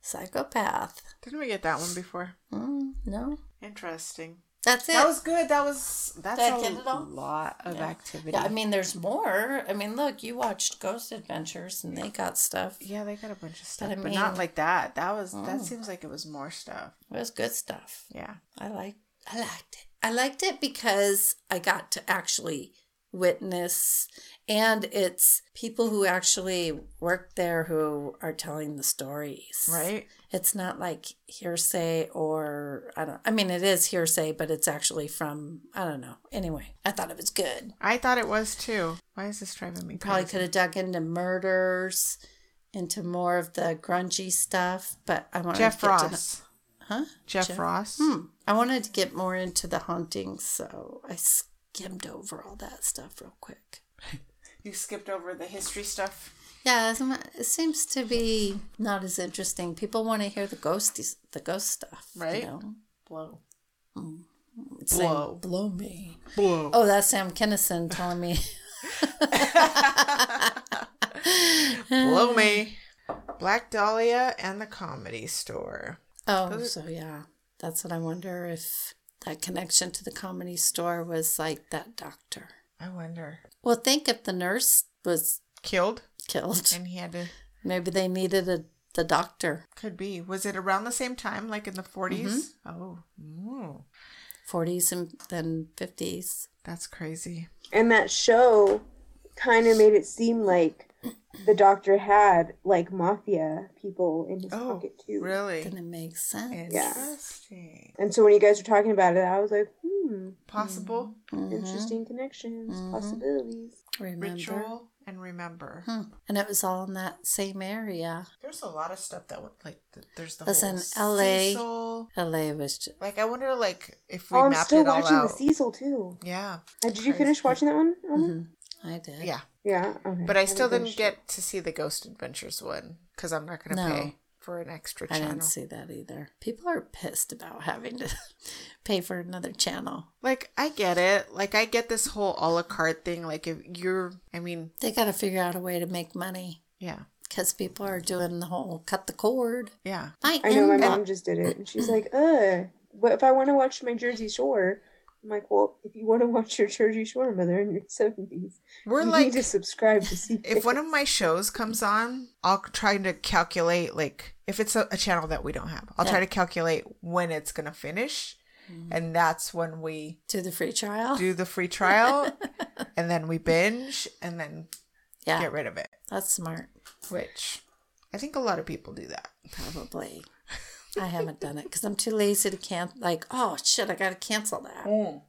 Psychopath. Didn't we get that one before? Mm, no, Interesting. that's it. That was good. That was that's a lot of activity. yeah, I mean, there's more. I mean, look, you watched Ghost Adventures, and they got stuff. Yeah, they got a bunch of stuff, I but, not like that. That was that Oh. seems like it was more stuff. It was good stuff. Yeah. I like. I liked it. I liked it because I got to actually witness, and it's people who actually work there who are telling the stories. Right. It's not like hearsay or I don't. I mean, it is hearsay, but it's actually from I don't know. Anyway, I thought it was good. I thought it was too. Why is this driving me Probably could have dug into murders, into more of the grungy stuff, but I want Jeff to get to Ross. huh? Jeff, Jeff- Ross. Hmm. I wanted to get more into the hauntings, so I skimmed over all that stuff real quick. You skipped over the history stuff. Yeah, it seems to be not as interesting. People want to hear the ghost, the ghost stuff, you Right. know? Blow. Mm, Saying, Blow. blow me. Blow. Oh, that's Sam Kinison telling me. Blow me. Black Dahlia and the Comedy Store. Oh, so yeah, that's what I wonder if that connection to the comedy store was like that doctor. I wonder. Well, think if the nurse was Killed, killed, and he had to. maybe they needed a the doctor. Could be. Was it around the same time, like in the 40s? Oh, mm, 40s and then 50s. that's crazy. And that show kind of made it seem like the doctor had like mafia people in his Oh, pocket too. really? Then it makes sense. Yeah. Interesting. And so when you guys were talking about it, I was like, hmm, Possible interesting connections, possibilities. Remember? ritual and remember. Hmm. And it was all in that same area. There's a lot of stuff that would like. th- There's the Listen, whole LA Cecil. LA was just, Like I wonder, like if we Oh, I'm still watching the Cecil too. Yeah, Uh, did you finish watching that one? Alma? Mhm. I did. yeah. Yeah. Okay. But I still didn't get to see the Ghost Adventures one because I'm not going to No. pay for an extra channel. I channel. didn't see that either. People are pissed about having to pay for another channel. Like I get it. Like I get this whole a la carte thing. Like if you're, I mean, They got to figure out a way to make money yeah, because people are doing the whole cut the cord. yeah. I, I know my mom just did it, and she's like, "Uh, what if I want to watch my Jersey Shore?" I'm like, "Well, if you want to watch your Jersey Shore, mother, in your seventies, We're you like, need to subscribe to see." if one of my shows comes on, I'll try to calculate like if it's a, a channel that we don't have, I'll try to calculate when it's gonna finish, mm-hmm. and that's when we do the free trial. do the free trial, and then we binge, and then yeah, get rid of it. that's smart. Which I think a lot of people do that. Probably. I haven't done it because I'm too lazy to can like. Oh shit! I gotta cancel that. Mm.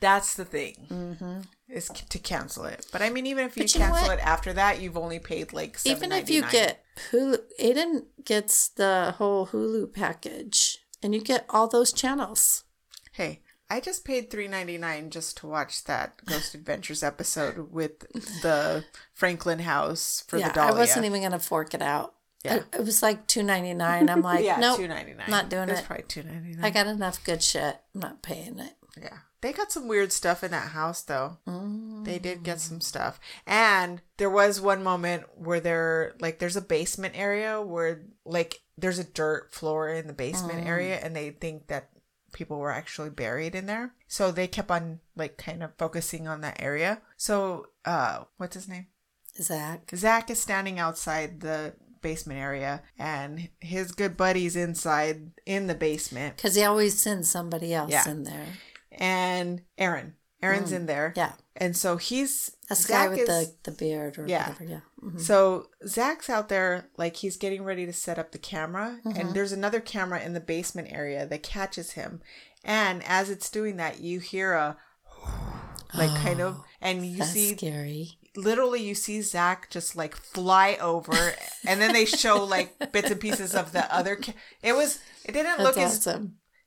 That's the thing. Mm-hmm. Is c- to cancel it. But I mean, even if you you cancel it after that, you've only paid like Even if you $7.99. get Hulu, Aiden gets the whole Hulu package, and you get all those channels. Hey, I just paid three ninety nine just to watch that Ghost Adventures episode with the Franklin House for yeah, the Dahlia. I wasn't even gonna fork it out. Yeah. It, it was like two ninety nine. I'm like, yeah, nope, two ninety nine. not doing It's it. probably two ninety nine. I got enough good shit. I'm not paying it. Yeah. They got some weird stuff in that house though. They did get some stuff. And there was one moment where there like there's a basement area where like there's a dirt floor in the basement area and they think that people were actually buried in there. So they kept on like kind of focusing on that area. So uh what's his name? Zak. Zak is standing outside the basement area, and his good buddies inside in the basement, Because he always sends somebody else Yeah. in there. and Aaron, Aaron's in there, Yeah. and so he's That's the guy with is- the, the beard or Yeah. whatever. Yeah. Mhm. So Zak's out there, like he's getting ready to set up the camera, Mm-hmm. and there's another camera in the basement area that catches him. And as it's doing that, you hear a like kind of, and you Oh, That's see scary. Literally you see Zak just like fly over, and then they show like bits and pieces of the other. Ca- it was it didn't That's look as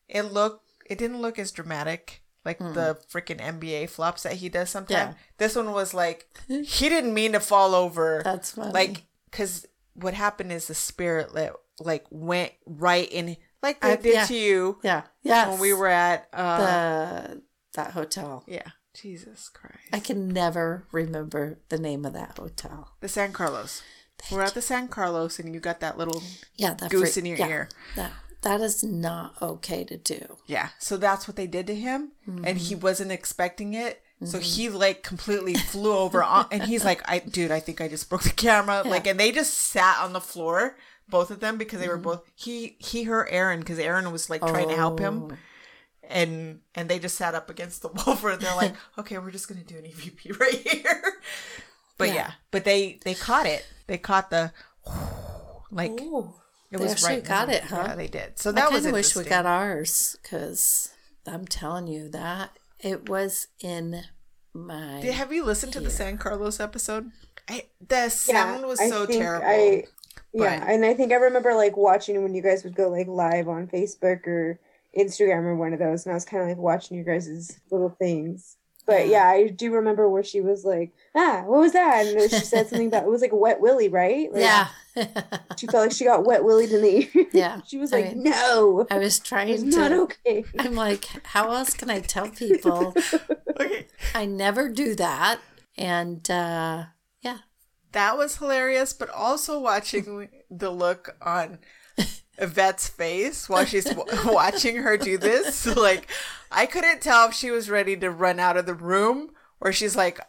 it look it didn't look as dramatic like the freaking NBA flops that he does sometimes. Yeah. This one was like he didn't mean to fall over. That's funny. like because what happened is the spirit let, like went right in like they I- did yeah. to you yeah. Yeah. when we were at uh the that hotel. yeah Jesus Christ I can never remember the name of that hotel. the San Carlos. We're at the San Carlos and you got that little Yeah, that goose in your yeah, ear. That that is not okay to do. Yeah. So that's what they did to him. And he Mm-hmm. wasn't expecting it. So he like completely flew over on, and he's like, I dude, I think I just broke the camera. Like and they just sat on the floor, both of them, because they Mm-hmm. were both he he hurt Aaron because Aaron was like trying to help Oh. him. And and they just sat up against the wall for it. they're like, okay, we're just gonna do an EVP right here. But yeah, Yeah. but they they caught it. They caught the like Ooh, it was right. got it, huh? Yeah, they did. So I that kind was of wish we got ours because I'm telling you that it was in my. Did, have you listened to the San Carlos episode? I, the sound was so terrible. I, yeah, but- and I think I remember like watching when you guys would go like live on Facebook or Instagram or one of those, and I was kind of like watching you guys' little things. But yeah, I do remember where she was like, "Ah, what was that?" And she said something about it was like a wet willy, right? Like, yeah, she felt like she got wet willied in the ear. Yeah, she was I like, mean, "No, I was it's trying not to. okay." I'm like, how else can I tell people okay, I never do that? And uh, yeah, that was hilarious. But also watching the look on Yvette's face while she's w- watching her do this, like I couldn't tell if she was ready to run out of the room or she's like.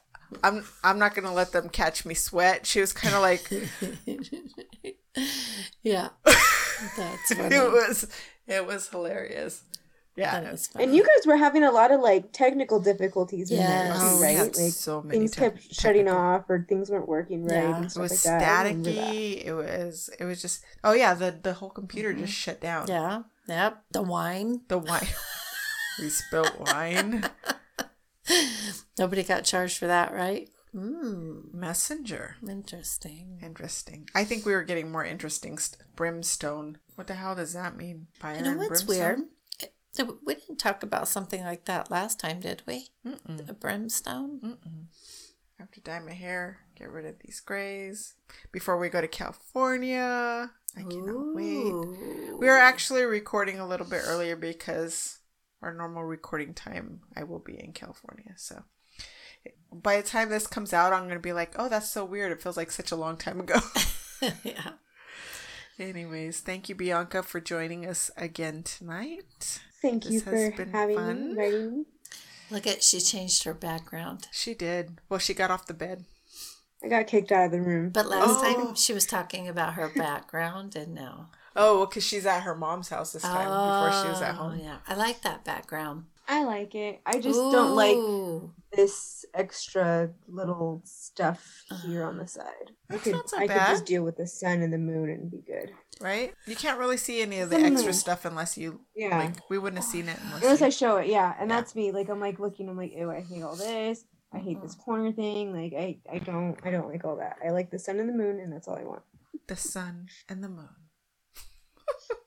I'm I'm not gonna let them catch me sweat. She was kind of like yeah, that's funny. it was it was hilarious. Yeah, That was funny. And you guys were having a lot of like technical difficulties in there, too, Oh, we right? had Like so many things te- kept shutting off or things weren't working right Yeah. and It was like that. I remember that. staticky. It was it was just oh yeah the the whole computer just shut down. yeah, yep. The wine. The wine. we spilt wine. Nobody got charged for that, right? Mm, Messenger. interesting. Interesting. I think we were getting more interesting st- brimstone. What the hell does that mean? Fire You know and what's brimstone? weird? So we didn't talk about something like that last time, did we? The brimstone. I have to dye my hair. Get rid of these grays before we go to California. I cannot wait. We are actually recording a little bit earlier because our normal recording time I will be in California. So by the time this comes out, I'm going to be like, oh, that's so weird. It feels like such a long time ago. yeah. Anyways, thank you, Bianca, for joining us again tonight. Thank This you has for been having fun. me, inviting me. Look at she changed her background. She did. Well, she got off the bed. I got kicked out of the room. But last Oh. time she was talking about her background, and now Oh, well, because she's at her mom's house this time before she was at Oh, home. Yeah, I like that background. I like it. I just don't like this extra little stuff here on the uh, side. I could not so I could just deal with the sun and the moon and be good. Right? You can't really see any of the extra stuff unless you, Yeah. like, we wouldn't have seen it unless, Unless you- I show it, yeah. And Yeah. that's me. Like I'm like looking, I'm like, ew, I hate all this. I hate this mm. corner thing. Like I, I don't I don't like all that. I like the sun and the moon and that's all I want. the sun and the moon.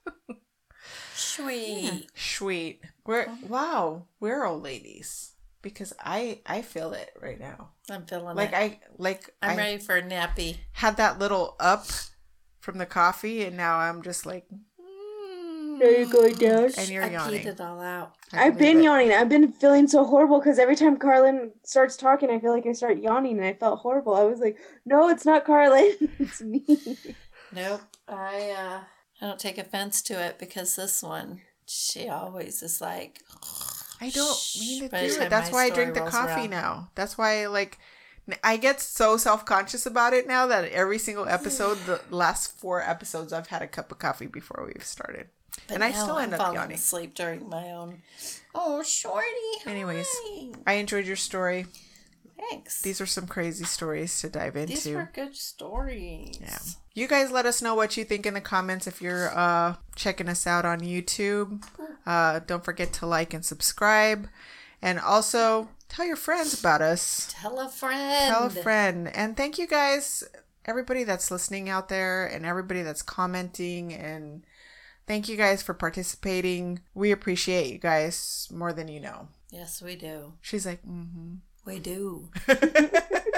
Sweet. Sweet. We're wow, we're old ladies because I I feel it right now. I'm feeling Like it. I like I'm I ready for a nappy. had that little up from the coffee, and now I'm just like. mm, Are you going down? And you're I yawning. peed it all out. I I've been it. yawning. I've been feeling so horrible because every time Carlin starts talking, I feel like I start yawning, and I felt horrible. I was like, "No, it's not Carlin. it's me." Nope. I uh I don't take offense to it because this one, she always is like I don't mean to do it. That's why I drink the coffee around. now. That's why, like, I get so self conscious about it now that every single episode, the last four episodes, I've had a cup of coffee before we've started. But and I still I'm end up falling yawning. asleep during my own. Oh, shorty. Anyways, hi. I enjoyed your story. Thanks. These are some crazy stories to dive into. These were good stories. Yeah. You guys let us know what you think in the comments if you're uh checking us out on YouTube. Uh don't forget to like and subscribe. And also tell your friends about us. Tell a friend. Tell a friend. And thank you guys everybody that's listening out there and everybody that's commenting and thank you guys for participating. We appreciate you guys more than you know. Yes, we do. She's like, mm-hmm. We do.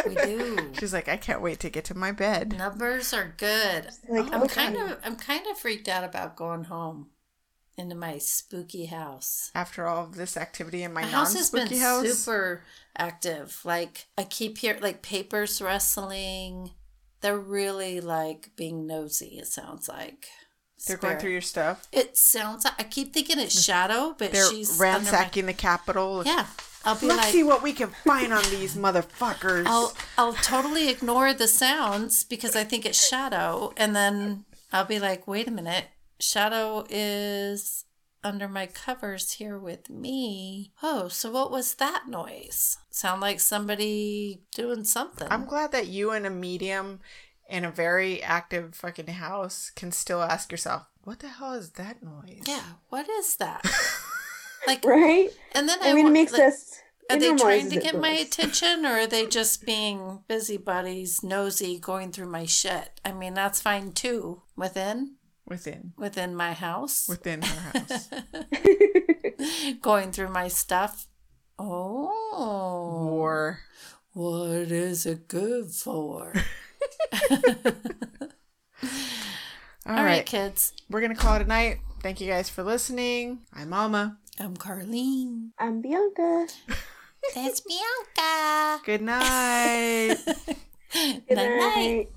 we do. She's like, I can't wait to get to my bed. Numbers are good. Like, I'm okay. kind of I'm kind of freaked out about going home into my spooky house. After all of this activity in my My non house has been spooky house. super active. Like I keep hearing like papers rustling. They're really like being nosy. It sounds like They're going through your stuff. It sounds I keep thinking it's Shadow, but They're she's under my- ransacking the Capitol. Yeah, I'll be Let's like, see what we can find on these motherfuckers. I'll I'll totally ignore the sounds because I think it's Shadow, and then I'll be like, wait a minute, Shadow is under my covers here with me. Oh, so what was that noise? Sound like somebody doing something. I'm glad that you in a medium in a very active fucking house can still ask yourself, what the hell is that noise? yeah, what is that? like, right? and then I, I mean, it wa- makes like, us. Are they trying to get my us. attention or are they just being busybodies, nosy, going through my shit? I mean, that's fine too. Within Within. within my house, Within her house. going through my stuff. Oh, Or what is it good for? all All right, right. kids. We're gonna call it a night. Thank you guys for listening. I'm Alma. I'm Carlene. I'm Bianca. That's Bianca. Good night. Good Night-night. night.